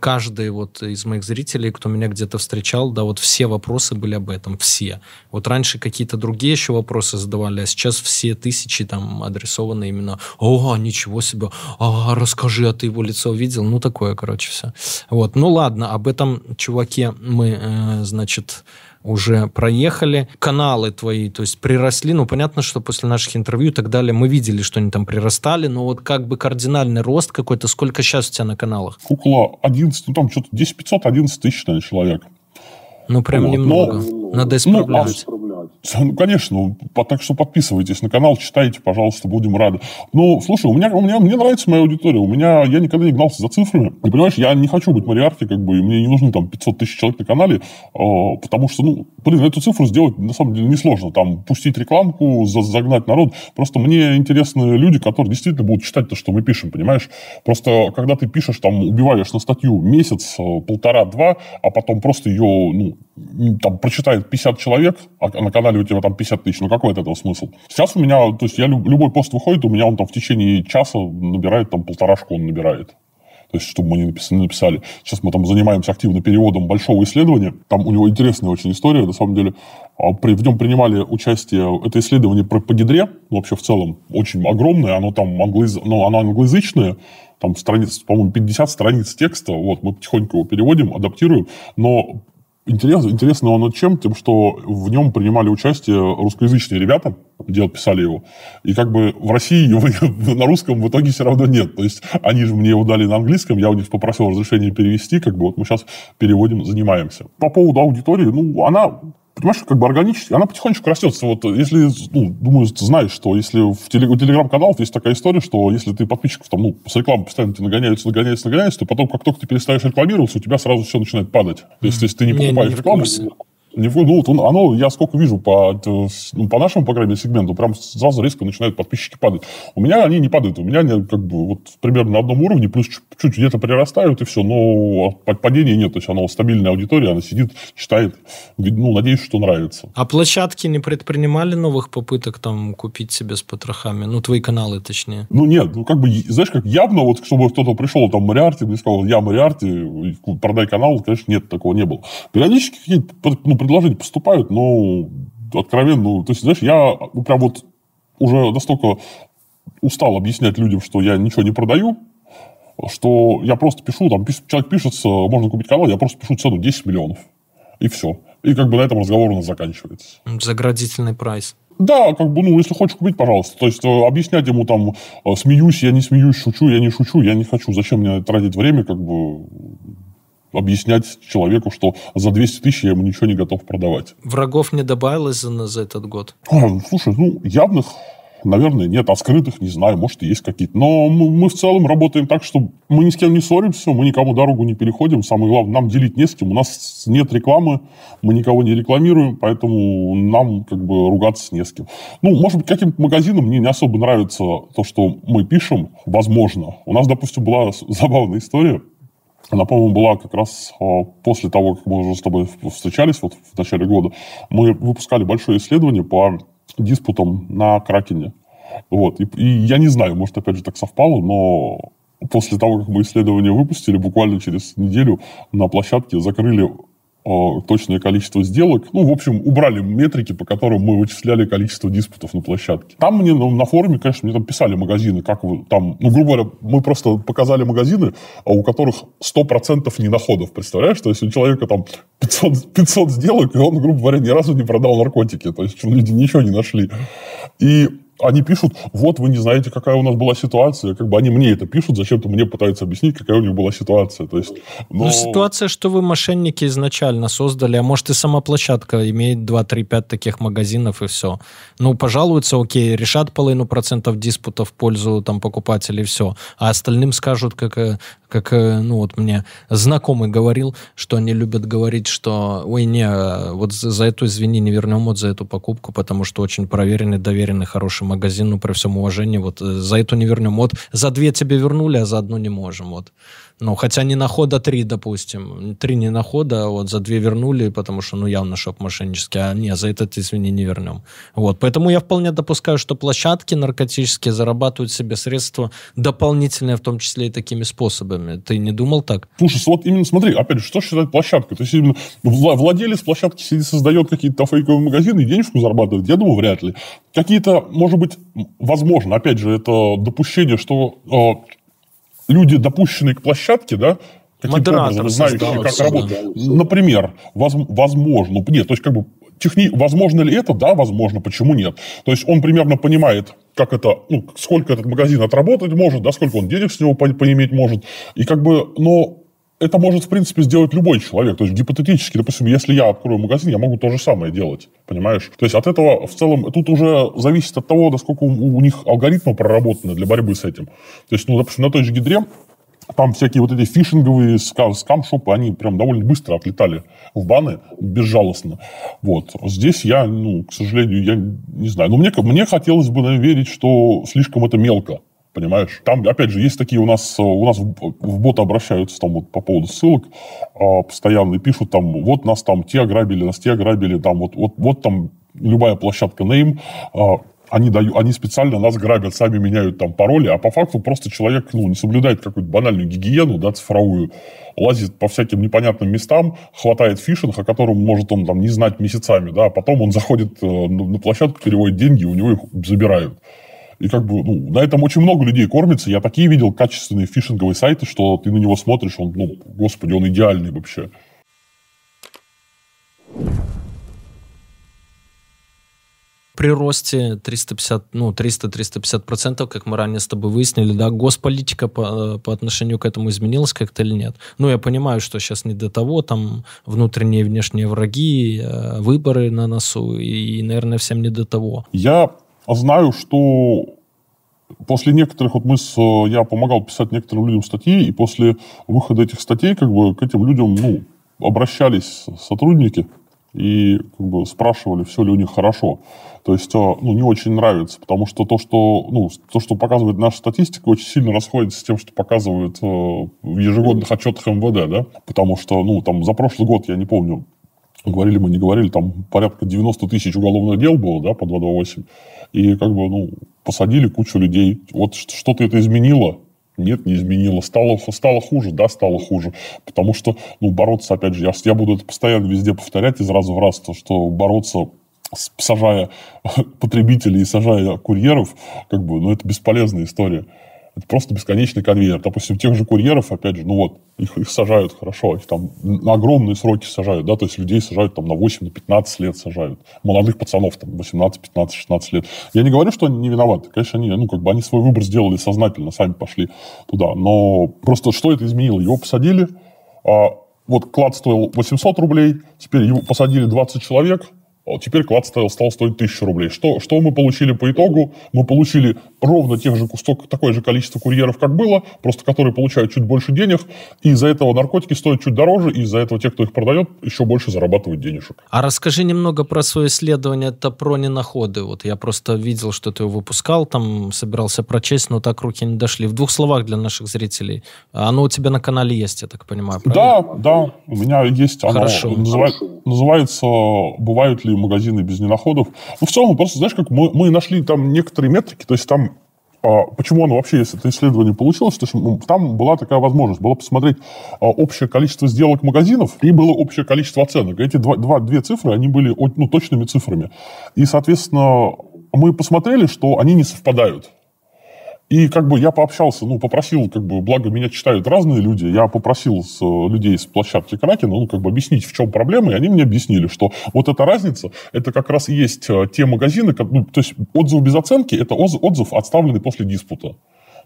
каждый вот из моих зрителей, кто меня где-то встречал, да, вот все вопросы были об этом, все. Вот раньше какие-то другие еще вопросы задавали, а сейчас все тысячи там адресованы именно «О, ничего себе! А, расскажи, а ты его лицо видел?» Ну, такое, короче, все. Вот, ну ладно, об этом, чуваке, мы, э, значит, уже проехали. Каналы твои, то есть приросли. Ну, понятно, что после наших интервью и так далее мы видели, что они там прирастали, но вот как бы кардинальный рост какой-то. Сколько сейчас у тебя на каналах? Около 11, ну там что-то 10 500, 11 тысяч, наверное, человек. Ну, прям вот. немного. Но, Надо исправлять. Ну, ну, конечно, так что подписывайтесь на канал, читайте, пожалуйста, будем рады. Ну, слушай, у меня, у меня, мне нравится моя аудитория, у меня, я никогда не гнался за цифрами. И, понимаешь, я не хочу быть Мариарти, как бы, и мне не нужны там 500 тысяч человек на канале, э, потому что, ну, блин, эту цифру сделать, на самом деле, несложно. Там, пустить рекламку, за, загнать народ. Просто мне интересны люди, которые действительно будут читать то, что мы пишем, понимаешь? Просто, когда ты пишешь, там, убиваешь на статью месяц, э, полтора-два, а потом просто ее, ну, там, прочитает 50 человек, а на канале у тебя там 50 тысяч, ну какой от этого смысл? Сейчас у меня, то есть я любой пост выходит, у меня он там в течение часа набирает, там полторашку он набирает. То есть, чтобы мы не написали, написали. Сейчас мы там занимаемся активно переводом большого исследования. Там у него интересная очень история, на самом деле. А в нем принимали участие, это исследование про, по вообще в целом очень огромное, оно там англоиз, ну, оно англоязычное, там страниц, по-моему, 50 страниц текста, вот, мы потихоньку его переводим, адаптируем, но Интересно, интересно он чем? Тем, что в нем принимали участие русскоязычные ребята, дело писали его. И как бы в России его (laughs) на русском в итоге все равно нет. То есть они же мне его дали на английском, я у них попросил разрешения перевести, как бы вот мы сейчас переводим, занимаемся. По поводу аудитории, ну, она понимаешь, как бы органически, она потихонечку растет. Вот если, ну, думаю, ты знаешь, что если в теле, у телеграм-каналов есть такая история, что если ты подписчиков там, ну, с рекламы постоянно тебе нагоняются, нагоняются, нагоняются, то потом, как только ты перестаешь рекламироваться, у тебя сразу все начинает падать. То есть, если ты не покупаешь не, не рекламу, не, ну, вот оно, я сколько вижу по, ну, по нашему, по крайней мере, сегменту, прям сразу резко начинают подписчики падать. У меня они не падают, у меня они как бы вот примерно на одном уровне, плюс чуть-чуть где-то прирастают, и все, но падения нет, то есть она стабильная аудитория, она сидит, читает, ну, надеюсь, что нравится. А площадки не предпринимали новых попыток там купить себе с потрохами? Ну, твои каналы, точнее. Ну, нет, ну, как бы, знаешь, как явно, вот, чтобы кто-то пришел, там, Мариарти, мне сказал, я Мариарти, продай канал, конечно, нет, такого не было. Периодически какие-то, ну, предложения поступают, но откровенно, ну, то есть, знаешь, я прям вот уже настолько устал объяснять людям, что я ничего не продаю, что я просто пишу, там, человек пишет, можно купить канал, я просто пишу цену 10 миллионов. И все. И как бы на этом разговор у нас заканчивается. Заградительный прайс. Да, как бы, ну, если хочешь купить, пожалуйста. То есть, э, объяснять ему там, э, смеюсь, я не смеюсь, шучу, я не шучу, я не хочу. Зачем мне тратить время, как бы, объяснять человеку, что за 200 тысяч я ему ничего не готов продавать. Врагов не добавилось за, за этот год? А, слушай, ну, явных Наверное, нет, а скрытых не знаю, может, и есть какие-то. Но мы, мы в целом работаем так, что мы ни с кем не ссоримся, мы никому дорогу не переходим. Самое главное, нам делить не с кем. У нас нет рекламы, мы никого не рекламируем, поэтому нам как бы ругаться не с кем. Ну, может быть, каким-то магазинам мне не особо нравится то, что мы пишем, возможно. У нас, допустим, была забавная история. Она, по-моему, была как раз а, после того, как мы уже с тобой встречались вот в начале года. Мы выпускали большое исследование по диспутам на Кракене. Вот. И, и я не знаю, может, опять же, так совпало, но после того, как мы исследование выпустили, буквально через неделю на площадке закрыли точное количество сделок. Ну, в общем, убрали метрики, по которым мы вычисляли количество диспутов на площадке. Там мне ну, на форуме, конечно, мне там писали магазины, как вы там, ну, грубо говоря, мы просто показали магазины, а у которых 100% не находов, представляешь? То есть у человека там 500, 500 сделок, и он, грубо говоря, ни разу не продал наркотики. То есть люди ничего не нашли. И они пишут, вот вы не знаете, какая у нас была ситуация, как бы они мне это пишут, зачем-то мне пытаются объяснить, какая у них была ситуация. То есть, но... Ну, ситуация, что вы мошенники изначально создали, а может и сама площадка имеет 2, 3, 5 таких магазинов и все. Ну, пожалуются, окей, решат половину процентов диспута в пользу там покупателей, все. А остальным скажут, как, э, как, э, ну вот мне знакомый говорил, что они любят говорить, что, ой, не, вот за эту, извини, не вернем вот за эту покупку, потому что очень проверенный, доверенный, хороший магазин, ну, при всем уважении, вот э, за эту не вернем. Вот за две тебе вернули, а за одну не можем, вот. Ну, хотя не на хода три, допустим. Три не на хода, а вот за две вернули, потому что, ну, явно шок мошеннический. А не, за этот, извини, не вернем. Вот. Поэтому я вполне допускаю, что площадки наркотические зарабатывают себе средства дополнительные, в том числе и такими способами. Ты не думал так? Слушай, вот именно смотри, опять же, что считать площадкой? То есть именно владелец площадки сидит, создает какие-то фейковые магазины и денежку зарабатывает? Я думаю, вряд ли. Какие-то, может быть, возможно, опять же, это допущение, что э, люди, допущенные к площадке, да, каким-то образом, знающие, как работает. Да, Например, воз, возможно, нет, то есть как бы техни... возможно ли это? Да, возможно, почему нет? То есть он примерно понимает, как это, ну, сколько этот магазин отработать может, да, сколько он денег с него поиметь может, и как бы, но это может, в принципе, сделать любой человек. То есть, гипотетически, допустим, если я открою магазин, я могу то же самое делать. Понимаешь? То есть, от этого в целом, тут уже зависит от того, насколько у, у них алгоритмы проработаны для борьбы с этим. То есть, ну, допустим, на той же гидре там всякие вот эти фишинговые скам-шопы, они прям довольно быстро отлетали в баны, безжалостно. Вот. Здесь я, ну, к сожалению, я не знаю. Но мне, мне хотелось бы наверное, верить, что слишком это мелко понимаешь? Там, опять же, есть такие у нас, у нас в бота обращаются там вот по поводу ссылок а, постоянно и пишут там, вот нас там те ограбили, нас те ограбили, там вот, вот, вот там любая площадка name, а, они, дают, они специально нас грабят, сами меняют там пароли, а по факту просто человек ну, не соблюдает какую-то банальную гигиену, да, цифровую, лазит по всяким непонятным местам, хватает фишинг, о котором может он там не знать месяцами, да, а потом он заходит э, на площадку, переводит деньги, у него их забирают. И как бы, ну, на этом очень много людей кормится. Я такие видел качественные фишинговые сайты, что ты на него смотришь, он, ну, господи, он идеальный вообще. при росте 350, ну, 300-350 процентов, как мы ранее с тобой выяснили, да, госполитика по, по отношению к этому изменилась как-то или нет? Ну, я понимаю, что сейчас не до того, там внутренние и внешние враги, э, выборы на носу, и, наверное, всем не до того. Я знаю, что после некоторых, вот мы с, я помогал писать некоторым людям статьи, и после выхода этих статей, как бы, к этим людям, ну, обращались сотрудники, и как бы спрашивали, все ли у них хорошо. То есть, э, ну, не очень нравится, потому что то, что, ну, то, что показывает наша статистика, очень сильно расходится с тем, что показывают э, в ежегодных отчетах МВД, да, потому что, ну, там, за прошлый год, я не помню, говорили мы, не говорили, там порядка 90 тысяч уголовных дел было, да, по 228, и как бы, ну, посадили кучу людей. Вот что-то это изменило, нет, не изменило. Стало, стало хуже, да, стало хуже. Потому что, ну, бороться, опять же, я, я буду это постоянно везде повторять из раза в раз, то, что бороться сажая (laughs) потребителей и сажая курьеров, как бы, ну, это бесполезная история. Это просто бесконечный конвейер. Допустим, тех же курьеров, опять же, ну вот, их, их сажают хорошо, их там на огромные сроки сажают, да, то есть людей сажают там на 8, на 15 лет сажают. Молодых пацанов там 18, 15, 16 лет. Я не говорю, что они не виноваты. Конечно, они, ну, как бы они свой выбор сделали сознательно, сами пошли туда. Но просто что это изменило? Его посадили, а, вот клад стоил 800 рублей, теперь его посадили 20 человек, теперь клад стал, стал стоить 1000 рублей. Что, что мы получили по итогу? Мы получили ровно тех же, столько, такое же количество курьеров, как было, просто которые получают чуть больше денег, и из-за этого наркотики стоят чуть дороже, и из-за этого те, кто их продает, еще больше зарабатывают денежек. А расскажи немного про свое исследование, это про ненаходы. Вот я просто видел, что ты его выпускал, там собирался прочесть, но так руки не дошли. В двух словах для наших зрителей. Оно у тебя на канале есть, я так понимаю, правильно? Да, да, у меня есть. Оно Хорошо. Называет, называется «Бывают ли магазины без ненаходов. Ну, в целом, просто, знаешь, как мы, мы нашли там некоторые метрики, то есть там а, Почему оно вообще, если это исследование получилось, то есть ну, там была такая возможность, было посмотреть а, общее количество сделок магазинов и было общее количество оценок. Эти два, два, две цифры, они были ну, точными цифрами. И, соответственно, мы посмотрели, что они не совпадают. И как бы я пообщался, ну, попросил, как бы, благо меня читают разные люди, я попросил с, э, людей с площадки Кракена, ну, как бы объяснить, в чем проблема, и они мне объяснили, что вот эта разница, это как раз и есть э, те магазины, как, ну, то есть отзыв без оценки, это отзыв, отставленный после диспута.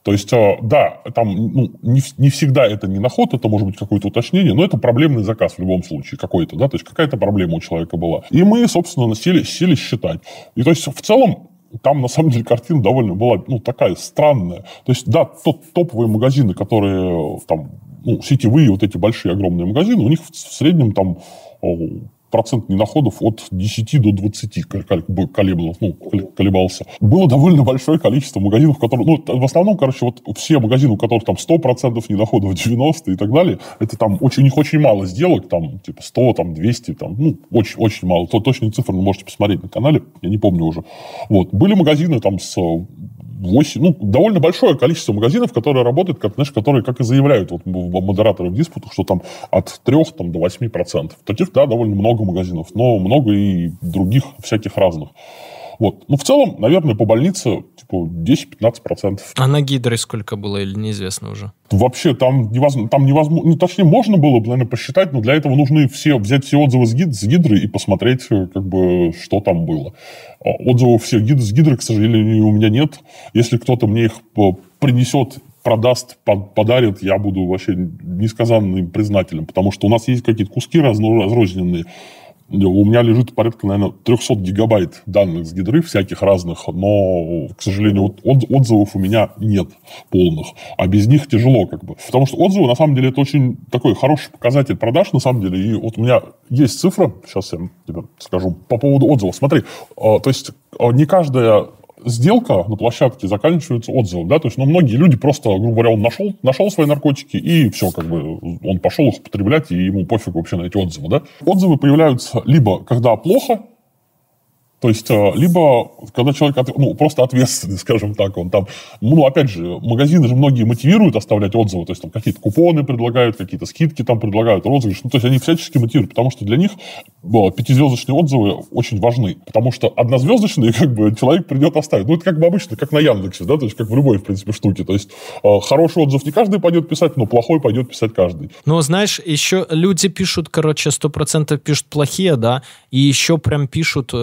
То есть, э, да, там ну, не, не всегда это не наход, это может быть какое-то уточнение, но это проблемный заказ в любом случае какой-то, да, то есть какая-то проблема у человека была. И мы, собственно, сели, сели считать. И то есть в целом там, на самом деле, картина довольно была, ну, такая странная. То есть, да, тот, топовые магазины, которые там, ну, сетевые, вот эти большие, огромные магазины, у них в среднем там процент ненаходов от 10 до 20 колебался, ну, колебался. Было довольно большое количество магазинов, которые, ну, в основном, короче, вот все магазины, у которых там 100% ненаходов, 90 и так далее, это там очень, у них очень мало сделок, там, типа 100, там, 200, там, ну, очень, очень мало. То, точные цифры вы можете посмотреть на канале, я не помню уже. Вот. Были магазины там с 8, ну, довольно большое количество магазинов, которые работают, как, знаешь, которые, как и заявляют вот, модераторы в диспутах, что там от 3 там, до 8 процентов. Таких, да, довольно много магазинов, но много и других всяких разных. Вот. Ну, в целом, наверное, по больнице типа 10-15%. А на гидре сколько было или неизвестно уже? Вообще там невозможно, там невозможно, ну, точнее, можно было бы, наверное, посчитать, но для этого нужны все, взять все отзывы с, гид, с гидры и посмотреть, э, как бы, что там было. А, отзывов всех гид, с гидры, к сожалению, у меня нет. Если кто-то мне их э, принесет продаст, подарит, я буду вообще несказанным признателем, потому что у нас есть какие-то куски разрозненные, у меня лежит порядка, наверное, 300 гигабайт данных с гидры всяких разных, но, к сожалению, вот отзывов у меня нет полных. А без них тяжело как бы. Потому что отзывы, на самом деле, это очень такой хороший показатель продаж, на самом деле. И вот у меня есть цифра, сейчас я тебе скажу, по поводу отзывов. Смотри, а, то есть а, не каждая сделка на площадке заканчивается отзывом, да, то есть, ну, многие люди просто, грубо говоря, он нашел, нашел свои наркотики, и все, как бы, он пошел их употреблять, и ему пофиг вообще на эти отзывы, да. Отзывы появляются либо когда плохо, То есть, э, либо, когда человек, ну, просто ответственный, (laughs) скажем так, он там, ну, опять же, магазины же многие мотивируют оставлять отзывы, то есть, там, какие-то купоны предлагают, какие-то скидки там предлагают, розыгрыш, ну, то есть, они всячески мотивируют, потому что для них пятизвездочные отзывы очень важны, потому что однозвездочные, (laughs) как бы, человек придет оставить. Ну, это как бы обычно, как на Яндексе, да, то есть, как в любой, в принципе, штуке, то есть, э, хороший отзыв не каждый пойдет писать, но плохой пойдет писать каждый. Ну, знаешь, еще люди пишут, короче, сто процентов пишут плохие, да, и еще прям пишут,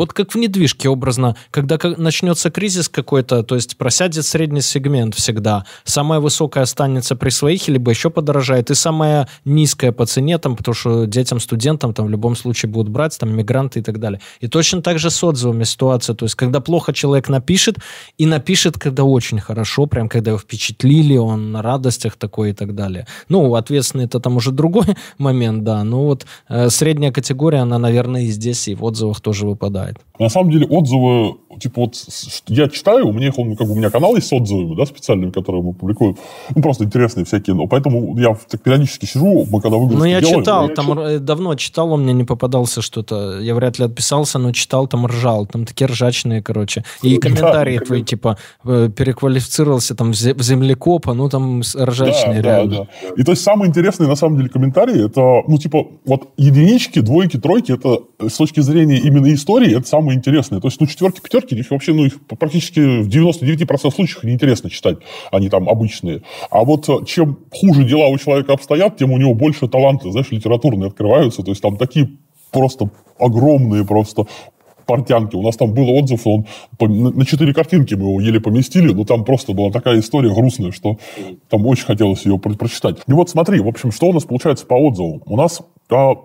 вот как в недвижке образно, когда начнется кризис какой-то, то есть просядет средний сегмент всегда, самая высокая останется при своих, либо еще подорожает, и самая низкая по цене, там, потому что детям, студентам там в любом случае будут брать, там, мигранты и так далее. И точно так же с отзывами ситуация, то есть когда плохо человек напишет, и напишет, когда очень хорошо, прям когда его впечатлили, он на радостях такой и так далее. Ну, ответственный это там уже (laughs) другой момент, да, но вот э, средняя категория, она, наверное, и здесь, и в отзывах тоже выпадает. На самом деле отзывы, типа вот я читаю, у меня их, он, как бы у меня канал есть с отзывами, да, специальными, которые мы публикуем, ну, просто интересные всякие, но поэтому я так периодически сижу, мы когда выгрузки Ну, я делаем, читал, я там чит... давно читал, он мне не попадался что-то, я вряд ли отписался, но читал, там ржал, там такие ржачные, короче, и комментарии да, твои, типа, э, переквалифицировался там в землекопа, ну, там ржачные, да, реально. Да, да. И то есть самые интересные, на самом деле, комментарии, это, ну, типа, вот единички, двойки, тройки, это с точки зрения именно истории, это самое самые интересные. То есть, ну, четверки, пятерки, их вообще, ну, их практически в 99% случаев неинтересно читать. Они там обычные. А вот э, чем хуже дела у человека обстоят, тем у него больше таланты, знаешь, литературные открываются. То есть, там такие просто огромные просто портянки. У нас там был отзыв, он на четыре картинки мы его еле поместили, но там просто была такая история грустная, что там очень хотелось ее прочитать. И вот смотри, в общем, что у нас получается по отзывам? У нас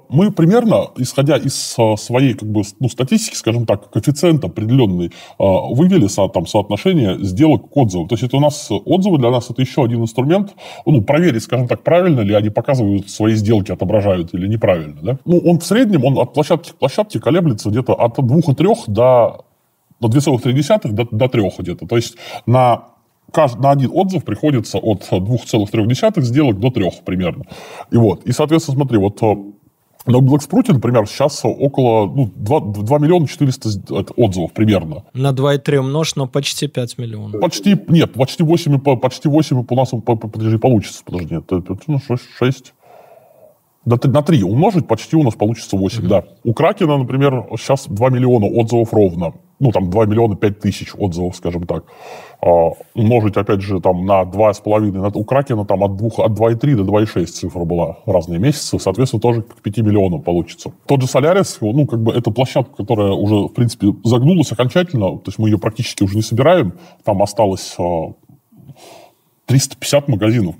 мы примерно, исходя из а, своей как бы, ну, статистики, скажем так, коэффициент определенный, а, вывели со, там, соотношение сделок к отзывам. То есть это у нас отзывы для нас это еще один инструмент, ну, проверить, скажем так, правильно ли они показывают свои сделки, отображают или неправильно. Да? Ну, он в среднем, он от площадки к площадке колеблется где-то от 2,3 до, до 2,3 до, до 3 где-то. То есть на на один отзыв приходится от 2,3 сделок до 3 примерно. И вот, и, соответственно, смотри, вот э, на Блэкспруте, например, сейчас около ну, 2, 2 миллиона 400 отзывов примерно. На 2,3 умножь, но почти 5 миллионов. Почти, нет, почти 8, почти 8 у нас, подожди, получится, подожди, это, это, ну, 6, 6, на 3, на 3 умножить почти у нас получится 8, mm-hmm. да. У Кракена, например, сейчас 2 миллиона отзывов ровно. Ну, там 2 миллиона 5 тысяч отзывов, скажем так. А, умножить, опять же, там на 2,5. У Кракена там от, 2, от 2,3 до 2,6 цифра была разные месяцы. Соответственно, тоже к 5 миллионам получится. Тот же Солярис, ну, как бы это площадка, которая уже, в принципе, загнулась окончательно. То есть мы ее практически уже не собираем. Там осталось 350 а, магазинов.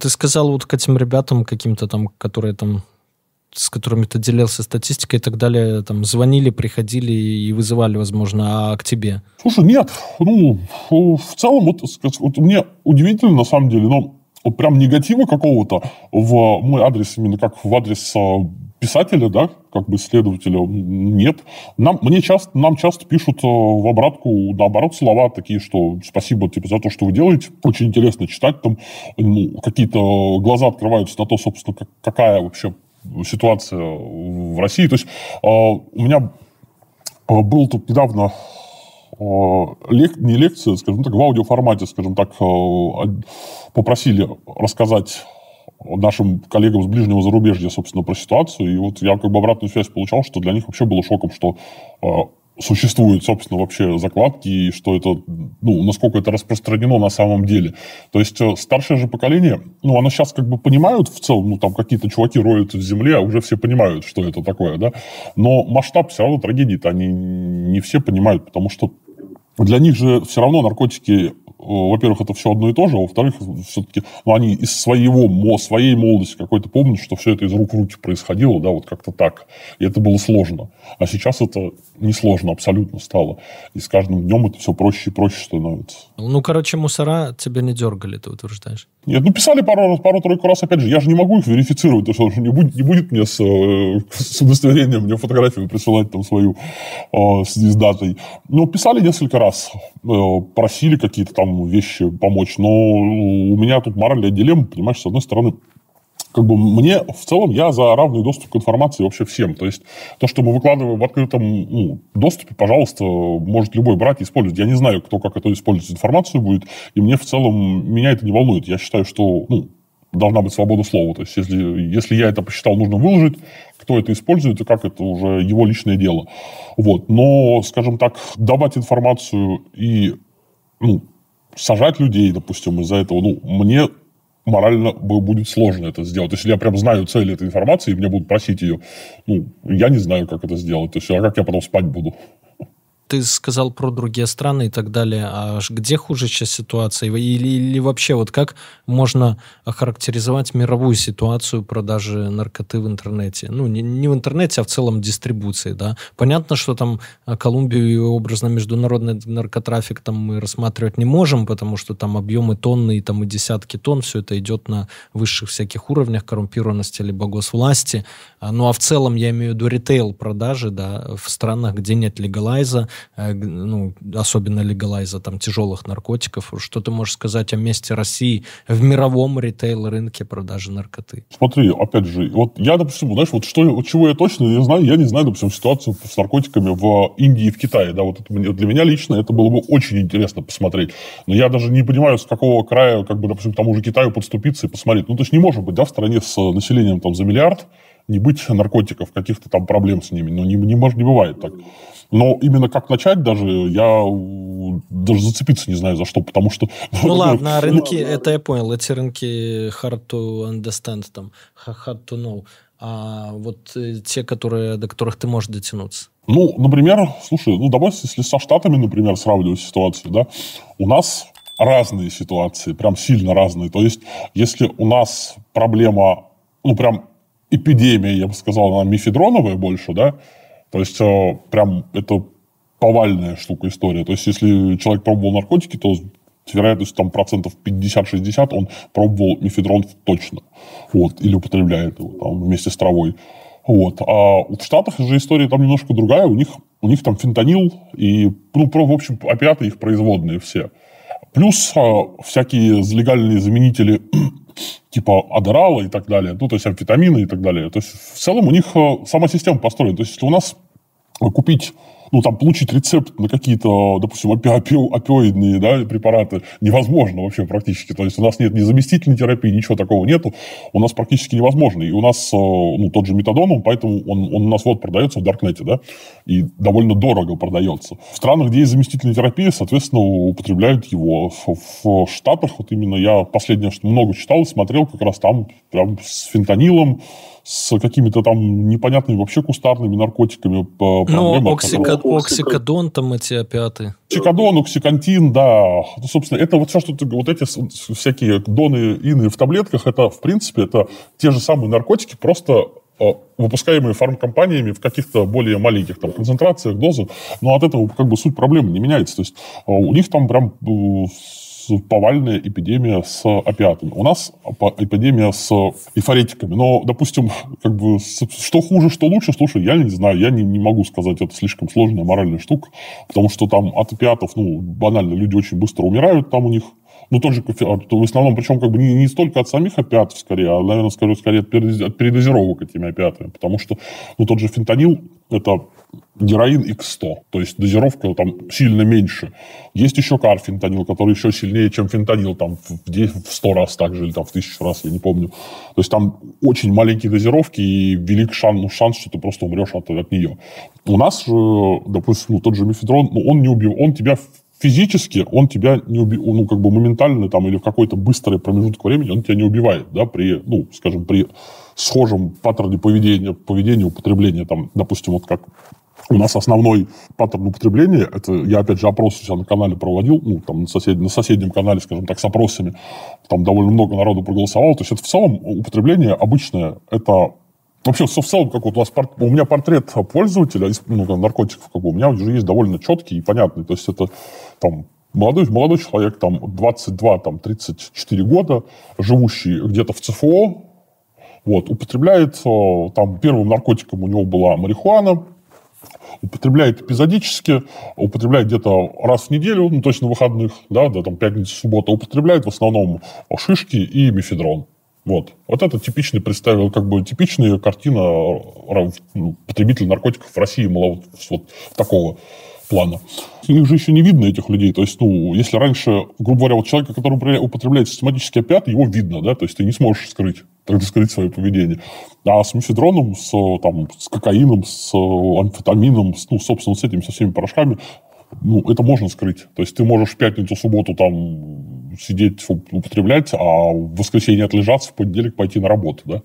Ты сказал вот к этим ребятам каким-то там, которые там с которыми ты делился статистикой и так далее, там звонили, приходили и вызывали, возможно, а к тебе? Слушай, нет. Ну, в целом, вот, вот мне удивительно, на самом деле, но вот прям негатива какого-то в мой адрес, именно как в адрес а, писателя, да, как бы исследователя, нет. Нам, мне часто, нам часто пишут э, в обратку, наоборот, слова такие, что спасибо типа, за то, что вы делаете. Очень интересно читать там. Ну, какие-то глаза открываются на то, собственно, как, какая вообще ситуация в России. То есть э, у меня э, был тут недавно лек, не лекция, скажем так, в аудиоформате, скажем так, попросили рассказать нашим коллегам с ближнего зарубежья, собственно, про ситуацию. И вот я как бы обратную связь получал, что для них вообще было шоком, что существуют, собственно, вообще закладки, и что это, ну, насколько это распространено на самом деле. То есть э, старшее же поколение, ну, оно сейчас как бы понимают в целом, ну, там какие-то чуваки роют в земле, а уже все понимают, что это такое, да, но масштаб все равно трагедии-то они не все понимают, потому что для них же все равно наркотики во-первых, это все одно и то же, а во-вторых, все-таки ну, они из своего, своей молодости какой-то помнят, что все это из рук в руки происходило, да, вот как-то так. И это было сложно. А сейчас это несложно абсолютно стало. И с каждым днем это все проще и проще становится. Ну, короче, мусора тебя не дергали, ты утверждаешь? Нет, ну писали пару, пару-тройку раз, опять же, я же не могу их верифицировать, потому что не будет, не будет мне с, э, с удостоверением мне фотографию присылать там свою э, с, с датой. Но писали несколько раз, э, просили какие-то там вещи помочь, но у меня тут моральная дилемма, понимаешь, с одной стороны, как бы мне в целом я за равный доступ к информации вообще всем. То есть то, что мы выкладываем в открытом ну, доступе, пожалуйста, может любой брать и использовать. Я не знаю, кто как это использовать информацию будет, и мне в целом меня это не волнует. Я считаю, что ну, должна быть свобода слова. То есть если, если я это посчитал нужно выложить, кто это использует и как это уже его личное дело. Вот. Но, скажем так, давать информацию и ну, сажать людей, допустим, из-за этого, ну, мне морально будет сложно это сделать. Если я прям знаю цель этой информации, и мне будут просить ее, ну, я не знаю, как это сделать. То есть, а как я потом спать буду? Ты сказал про другие страны и так далее. А где хуже сейчас ситуация? Или, или вообще вот как можно охарактеризовать мировую ситуацию продажи наркоты в интернете? Ну, не, не в интернете, а в целом дистрибуции, да. Понятно, что там а, Колумбию и образно международный наркотрафик там мы рассматривать не можем, потому что там объемы тонны и там и десятки тонн, все это идет на высших всяких уровнях коррумпированности либо госвласти. А, ну, а в целом я имею в виду ритейл продажи, да, в странах, где нет легалайза, ну, особенно легалайза там тяжелых наркотиков. Что ты можешь сказать о месте России в мировом ритейл-рынке продажи наркоты? Смотри, опять же, вот я, допустим, знаешь, вот что, вот чего я точно не знаю, я не знаю, допустим, ситуацию с наркотиками в Индии и в Китае, да, вот это, для меня лично это было бы очень интересно посмотреть. Но я даже не понимаю, с какого края, как бы, допустим, тому же Китаю подступиться и посмотреть. Ну, то есть не может быть, да, в стране с населением там за миллиард, не быть наркотиков, каких-то там проблем с ними. Ну, не, не, может, не бывает так. Но именно как начать даже, я даже зацепиться не знаю за что, потому что... Ну (laughs) ладно, рынки, ну, это я понял, эти рынки hard to understand, там, hard to know. А вот э, те, которые, до которых ты можешь дотянуться? Ну, например, слушай, ну давай, если со Штатами, например, сравнивать ситуацию, да, у нас разные ситуации, прям сильно разные. То есть, если у нас проблема, ну, прям эпидемия, я бы сказал, она мифедроновая больше, да, то есть, э, прям это повальная штука история. То есть, если человек пробовал наркотики, то вероятность там процентов 50-60 он пробовал мифедрон точно. Вот, или употребляет его там вместе с травой. Вот. А в Штатах же история там немножко другая. У них, у них там фентанил и, ну, в общем, опиаты их производные все. Плюс а, всякие легальные заменители типа адерала и так далее, ну, то есть амфетамины и так далее. То есть в целом у них э, сама система построена. То есть если у нас купить ну, там, получить рецепт на какие-то, допустим, опи опи опиоидные да, препараты невозможно вообще практически. То есть у нас нет ни заместительной терапии, ничего такого нету. У нас практически невозможно. И у нас э, ну, тот же метадон, он, поэтому он, он у нас вот продается в Даркнете, да, и довольно дорого продается. В странах, где есть заместительная терапия, соответственно, употребляют его. В, в Штатах, вот именно я последнее, что много читал смотрел, как раз там прям с фентанилом, с какими-то там непонятными вообще кустарными наркотиками. Ну, оксика... оксикодон, там эти опиаты. Оксикодон, оксикантин, да. Ну, собственно, это вот все, что ты... Вот эти всякие доны, ины в таблетках, это, в принципе, это те же самые наркотики, просто э, выпускаемые фармкомпаниями в каких-то более маленьких там, концентрациях, дозах, но от этого как бы суть проблемы не меняется. То есть э, у них там прям э, повальная эпидемия с опиатами. У нас эпидемия с эйфоретиками. Но, допустим, (laughs) как бы, что хуже, что лучше, слушай, я не знаю, я не, не могу сказать, это слишком сложная моральная штука, потому что там от опиатов, ну, банально, люди очень быстро умирают там у них, ну, тот же а, в основном, причем как бы не, не столько от самих опиатов, скорее, а, наверное, скорее, скорее от передозировок этими опиатами, потому что, ну, тот же фентанил, это героин X100, то есть дозировка там сильно меньше. Есть еще карфентанил, который еще сильнее, чем фентанил, там в, 10, в 100 раз так же, или там в тысячу раз, я не помню. То есть там очень маленькие дозировки и велик шанс, ну, шанс, что ты просто умрешь от, от нее. У нас же, допустим, ну, тот же мифедрон, ну, он не убил, он тебя физически он тебя не убивает, ну, как бы моментально там или в какой-то быстрый промежуток времени он тебя не убивает, да, при, ну, скажем, при схожем паттерне поведения, поведения употребления, там, допустим, вот как у нас основной паттерн употребления, это я, опять же, опрос у себя на канале проводил, ну, там, на, сосед, на соседнем канале, скажем так, с опросами, там довольно много народу проголосовало, то есть это в целом употребление обычное, это Вообще, в целом, как вот у вас у меня портрет пользователя ну, наркотиков, как у меня уже есть довольно четкий и понятный. То есть это там молодой, молодой человек, там 22, там 34 года, живущий где-то в ЦФО, вот, употребляет, э, там первым наркотиком у него была марихуана, употребляет эпизодически, употребляет где-то раз в неделю, ну, точно выходных, да, да, там пятница, суббота, употребляет в основном шишки и мифедрон. Вот. Вот это типичный представил, как бы типичная картина ну, потребителя наркотиков в России, мало вот такого плана. Их же еще не видно, этих людей. То есть, ну, если раньше, грубо говоря, вот человека, который употребляет систематически опиаты, его видно, да, то есть ты не сможешь скрыть, тогда скрыть свое поведение. А с мефедроном, с, там, с кокаином, с амфетамином, с, ну, собственно, с этими, со всеми порошками, ну, это можно скрыть. То есть ты можешь в пятницу, субботу там сидеть, употреблять, а в воскресенье отлежаться, в понедельник пойти на работу, да.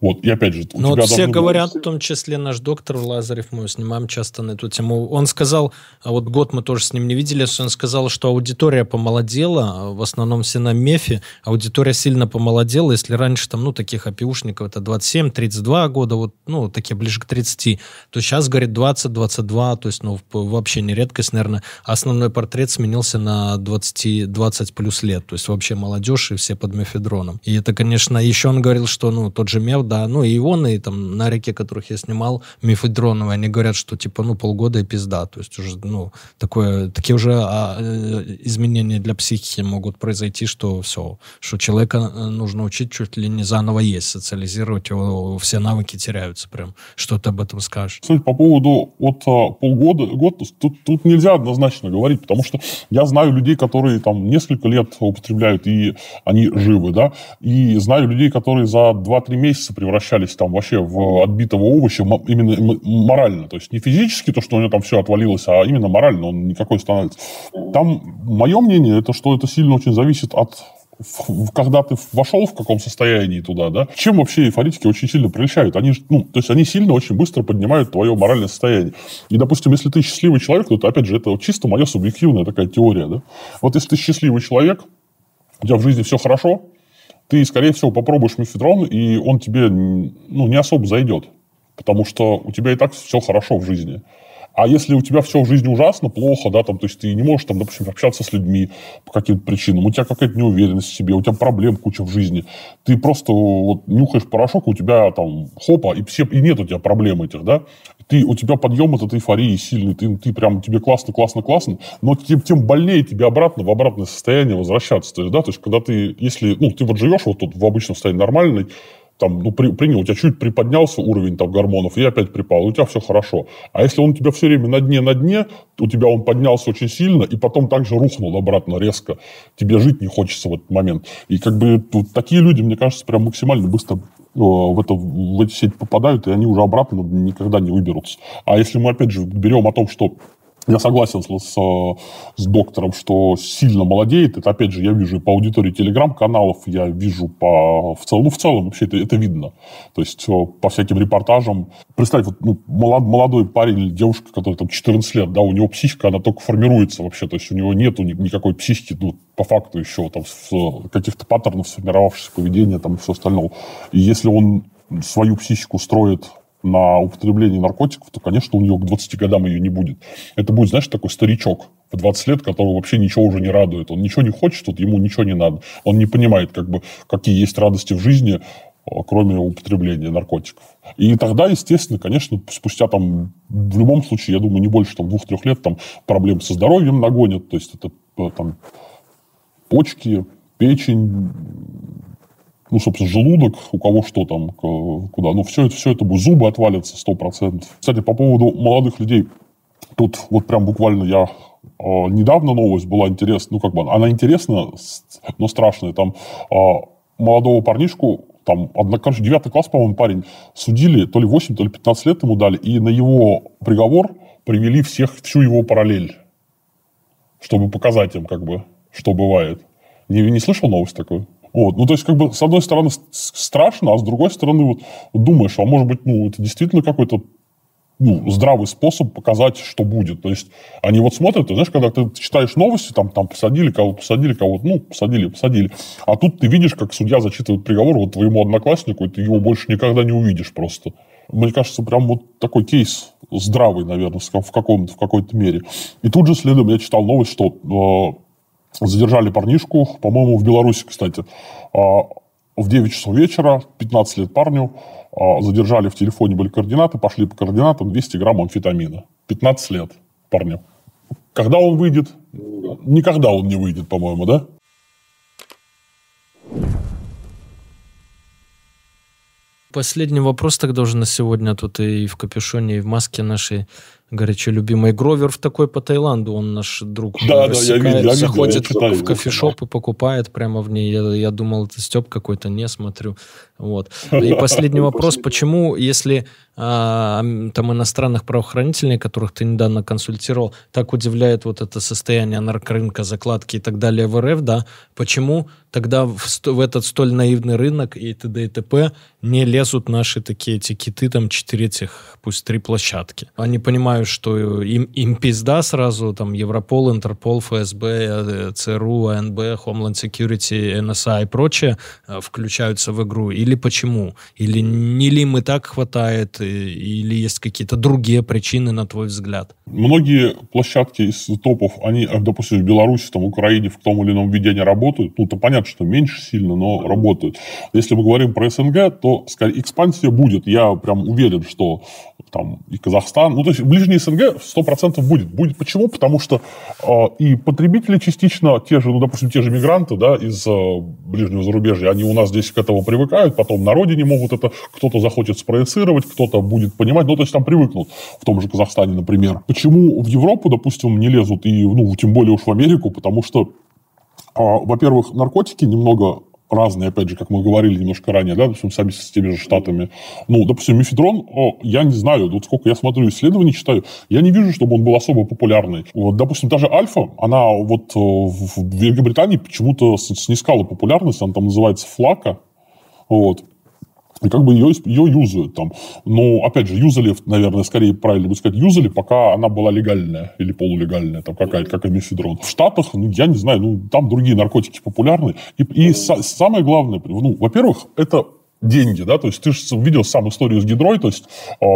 Вот, и опять же, у Но ну, вот все говорят, быть... в том числе наш доктор Лазарев, мы снимаем часто на эту тему, он сказал, а вот год мы тоже с ним не виделись, он сказал, что аудитория помолодела, в основном все на мефе, аудитория сильно помолодела, если раньше там, ну, таких опиушников это 27-32 года, вот, ну, такие ближе к 30, то сейчас, говорит, 20-22, то есть, ну, вообще не редкость, наверное, основной портрет сменился на 20, 20 плюс лет, то есть вообще молодежь и все под мефедроном. И это, конечно, еще он говорил, что, ну, тот же меф, да, ну и он, и там на реке, которых я снимал, мифедроновые, они говорят, что типа, ну, полгода и пизда, то есть уже, ну, такое, такие уже а, э, изменения для психики могут произойти, что все, что человека э, нужно учить чуть ли не заново есть, социализировать его, все навыки теряются прям. Что ты об этом скажешь? Кстати, по поводу от а, полгода, год, тут, тут нельзя однозначно говорить, потому что я знаю людей, которые там несколько лет употребляют, и они живы, да, и знаю людей, которые за 2-3 месяца превращались там вообще в отбитого овоща именно морально. То есть не физически то, что у него там все отвалилось, а именно морально он никакой становится. Там мое мнение, это что это сильно очень зависит от когда ты вошел в каком состоянии туда, да, чем вообще эйфоритики очень сильно приличают? Они, ну, то есть они сильно очень быстро поднимают твое моральное состояние. И, допустим, если ты счастливый человек, то, это, опять же, это чисто моя субъективная такая теория, да. Вот если ты счастливый человек, у тебя в жизни все хорошо, ты, скорее всего, попробуешь мифедрон, и он тебе ну, не особо зайдет. Потому что у тебя и так все хорошо в жизни. А если у тебя все в жизни ужасно, плохо, да, там, то есть ты не можешь, там, допустим, общаться с людьми по каким-то причинам, у тебя какая-то неуверенность в себе, у тебя проблем куча в жизни, ты просто вот нюхаешь порошок, у тебя там хопа, и, все, и нет у тебя проблем этих, да, ты, у тебя подъем от этой эйфории сильный, ты, ты прям, тебе классно, классно, классно, но тем, тем больнее тебе обратно, в обратное состояние возвращаться, то есть, да, то есть, когда ты, если, ну, ты вот живешь вот тут в обычном состоянии нормальной, там, ну, при, принял, у тебя чуть приподнялся уровень там гормонов, и опять припал, у тебя все хорошо. А если он у тебя все время на дне, на дне, у тебя он поднялся очень сильно, и потом также рухнул обратно резко, тебе жить не хочется в этот момент. И как бы вот такие люди, мне кажется, прям максимально быстро э, в, это, в эти сети попадают, и они уже обратно никогда не выберутся. А если мы, опять же, берем о том, что я согласен с, с, доктором, что сильно молодеет. Это, опять же, я вижу по аудитории телеграм-каналов, я вижу по... В целом, ну, в целом вообще это, это видно. То есть, э, по всяким репортажам. Представь, вот, ну, молод, молодой парень или девушка, который там 14 лет, да, у него психика, она только формируется вообще. То есть, у него нету никакой психики, ну, по факту еще там каких-то паттернов сформировавшихся поведения там и все остальное. И если он свою психику строит на употребление наркотиков, то, конечно, у него к 20 годам ее не будет. Это будет, знаешь, такой старичок в 20 лет, которого вообще ничего уже не радует. Он ничего не хочет, вот ему ничего не надо. Он не понимает, как бы, какие есть радости в жизни, а, кроме употребления наркотиков. И тогда, естественно, конечно, спустя там, в любом случае, я думаю, не больше там двух-трех лет там проблем со здоровьем нагонят, то есть это э, там почки, печень, ну, собственно, желудок, у кого что там, куда. Ну, все это, все это зубы отвалятся 100%. Кстати, по поводу молодых людей, тут вот прям буквально я э, недавно новость была интересна, ну, как бы она интересна, но страшная. Там э, молодого парнишку, там, короче, 9 класс, по-моему, парень, судили, то ли 8, то ли 15 лет ему дали, и на его приговор привели всех, всю его параллель, чтобы показать им, как бы, что бывает. Не, не слышал новость такую? Вот. Ну, то есть, как бы, с одной стороны, страшно, а с другой стороны, вот, думаешь, а может быть, ну, это действительно какой-то ну, здравый способ показать, что будет. То есть, они вот смотрят, ты знаешь, когда ты читаешь новости, там, там посадили кого-то, посадили кого-то, ну, посадили, посадили. А тут ты видишь, как судья зачитывает приговор вот твоему однокласснику, и ты его больше никогда не увидишь просто. Мне кажется, прям вот такой кейс здравый, наверное, в, каком-то, в какой-то мере. И тут же следом я читал новость, что э, Задержали парнишку, по-моему, в Беларуси, кстати. А, в 9 часов вечера, 15 лет парню, а, задержали в телефоне, были координаты, пошли по координатам 200 грамм амфетамина. 15 лет парню. Когда он выйдет? Никогда он не выйдет, по-моему, да? Последний вопрос тогда уже на сегодня. Тут и в капюшоне, и в маске нашей горячо любимый Гровер в такой по Таиланду, он наш друг. Да, да, я видел, я заходит я читаю, в кофешоп и покупает прямо в ней. Я, я думал, это Степ какой-то, не смотрю. Вот. И последний (laughs) вопрос, почему, если а, там иностранных правоохранителей, которых ты недавно консультировал, так удивляет вот это состояние наркорынка, закладки и так далее в РФ, да, почему тогда в, в этот столь наивный рынок и т.д. и т.п. не лезут наши такие эти киты, там четыре этих, пусть три площадки. Они понимают, что им, им пизда сразу, там Европол, Интерпол, ФСБ, э, ЦРУ, АНБ, Homeland Security, НСА и прочее э, включаются в игру. Или почему? Или не ли и так хватает, или есть какие-то другие причины, на твой взгляд? Многие площадки из топов, они, допустим, в Беларуси, там, Украине в том или ином виде они работают. Ну, то понятно, что меньше сильно, но работают. Если мы говорим про СНГ, то, скорее, экспансия будет. Я прям уверен, что там и Казахстан, ну, то есть ближний СНГ 100% будет. Будет почему? Потому что э, и потребители частично, те же, ну, допустим, те же мигранты, да, из э, ближнего зарубежья, они у нас здесь к этому привыкают, потом на родине могут это, кто-то захочет спроецировать, кто-то будет понимать, ну, то есть там привыкнут, в том же Казахстане, например. Почему в Европу, допустим, не лезут, и, ну, тем более уж в Америку, потому что а, во-первых, наркотики немного разные, опять же, как мы говорили немножко ранее, да, допустим, сами с теми же штатами. Ну, допустим, мифедрон, о, я не знаю, вот сколько я смотрю исследований, читаю, я не вижу, чтобы он был особо популярный. Вот, допустим, даже альфа, она вот э, в Великобритании почему-то снискала популярность, она там называется флака, вот. Как бы ее, ее юзают там. Но, опять же, юзали, наверное, скорее правильно бы сказать, юзали, пока она была легальная или полулегальная, там какая-то, как эмифедрон. В Штатах, ну, я не знаю, ну, там другие наркотики популярны. И, и са- самое главное, ну, во-первых, это деньги, да, то есть ты же видел сам историю с гидрой, то есть э,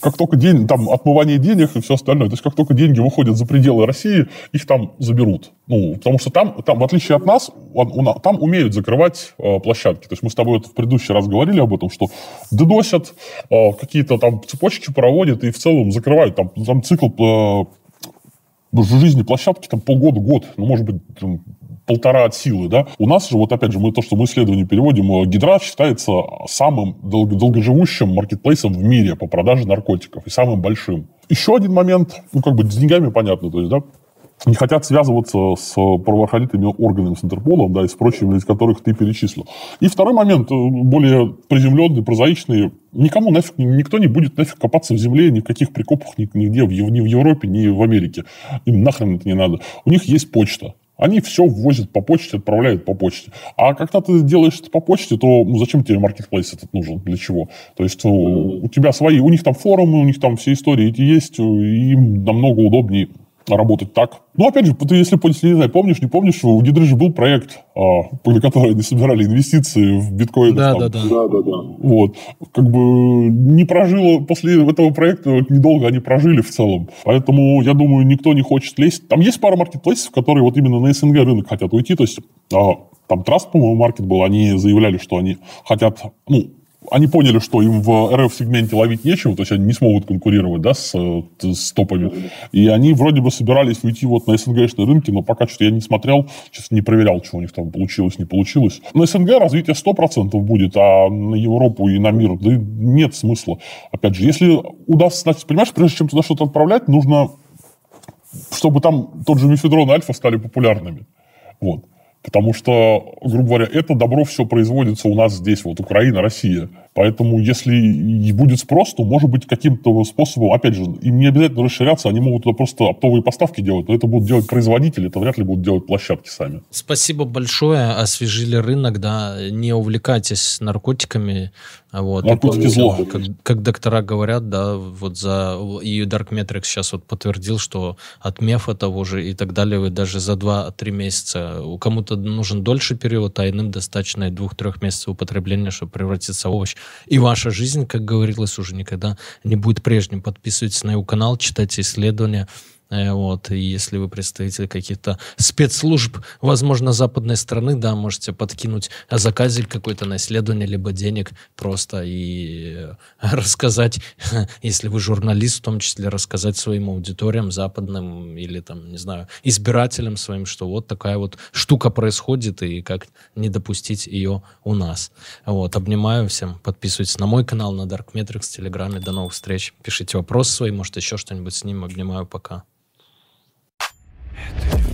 как только день, там отмывание денег и все остальное, то есть как только деньги выходят за пределы России, их там заберут. Ну, потому что там, там в отличие от нас, там умеют закрывать э, площадки. То есть мы с тобой вот в предыдущий раз говорили об этом, что дедосят, э, какие-то там цепочки проводят и в целом закрывают. Там, там цикл э, жизни площадки там полгода-год, ну, может быть, полтора от силы, да. У нас же, вот опять же, мы то, что мы исследование переводим, э, Гидра считается самым дол- долгоживущим маркетплейсом в мире по продаже наркотиков и самым большим. Еще один момент, ну, как бы с деньгами понятно, то есть, да, не хотят связываться с правоохранительными органами, с Интерполом, да, и с прочими, из которых ты перечислил. И второй момент, э, более приземленный, прозаичный. Никому нафиг, никто не будет нафиг копаться в земле, ни в каких прикопах, нигде, ни в Европе, ни в Америке. Им нахрен это не надо. У них есть почта. Они все ввозят по почте, отправляют по почте. А когда ты делаешь это по почте, то ну, зачем тебе маркетплейс этот нужен? Для чего? То есть у, у тебя свои, у них там форумы, у них там все истории эти есть, и им намного удобнее работать так. Ну, опять же, ты, если, если не знаю, помнишь, не помнишь, у Гидры же был проект, на который они собирали инвестиции в биткоин. Да, да, да, да, да, да. Вот. Как бы не прожило, после этого проекта недолго они прожили в целом. Поэтому, я думаю, никто не хочет лезть. Там есть пара маркетплейсов, которые вот именно на СНГ рынок хотят уйти. То есть, а, там Траст, по-моему, маркет был, они заявляли, что они хотят, ну, они поняли, что им в РФ-сегменте ловить нечего, то есть они не смогут конкурировать да, с, с топами. И они вроде бы собирались уйти вот на СНГшные рынки, но пока что я не смотрел, сейчас не проверял, что у них там получилось, не получилось. На СНГ развитие 100% будет, а на Европу и на мир да нет смысла. Опять же, если удастся, значит, понимаешь, прежде чем туда что-то отправлять, нужно, чтобы там тот же мифедрон и альфа стали популярными. Вот. Потому что, грубо говоря, это добро все производится у нас здесь, вот Украина, Россия. Поэтому, если будет спрос, то, может быть, каким-то способом, опять же, им не обязательно расширяться, они могут туда просто оптовые поставки делать, но это будут делать производители, это вряд ли будут делать площадки сами. Спасибо большое, освежили рынок, да, не увлекайтесь наркотиками, вот. Наркотики зло. Как, как доктора говорят, да, вот за... И Dark Metrics сейчас вот подтвердил, что от мефа того же и так далее вы даже за 2-3 месяца... Кому-то нужен дольше период, а иным достаточно и 2-3 месяцев употребления, чтобы превратиться в овощ. И ваша жизнь, как говорилось, уже никогда не будет прежним. Подписывайтесь на его канал, читайте исследования, вот, и если вы представитель каких-то спецслужб, возможно, западной страны, да, можете подкинуть заказик какой-то на исследование, либо денег просто и (laughs) рассказать, (laughs) если вы журналист, в том числе рассказать своим аудиториям западным или там, не знаю, избирателям своим, что вот такая вот штука происходит и как не допустить ее у нас. Вот, обнимаю всем, подписывайтесь на мой канал, на Dark Metrics, в Телеграме, до новых встреч, пишите вопросы свои, может еще что-нибудь с ним, обнимаю, пока. Это люди.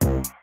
Thank you.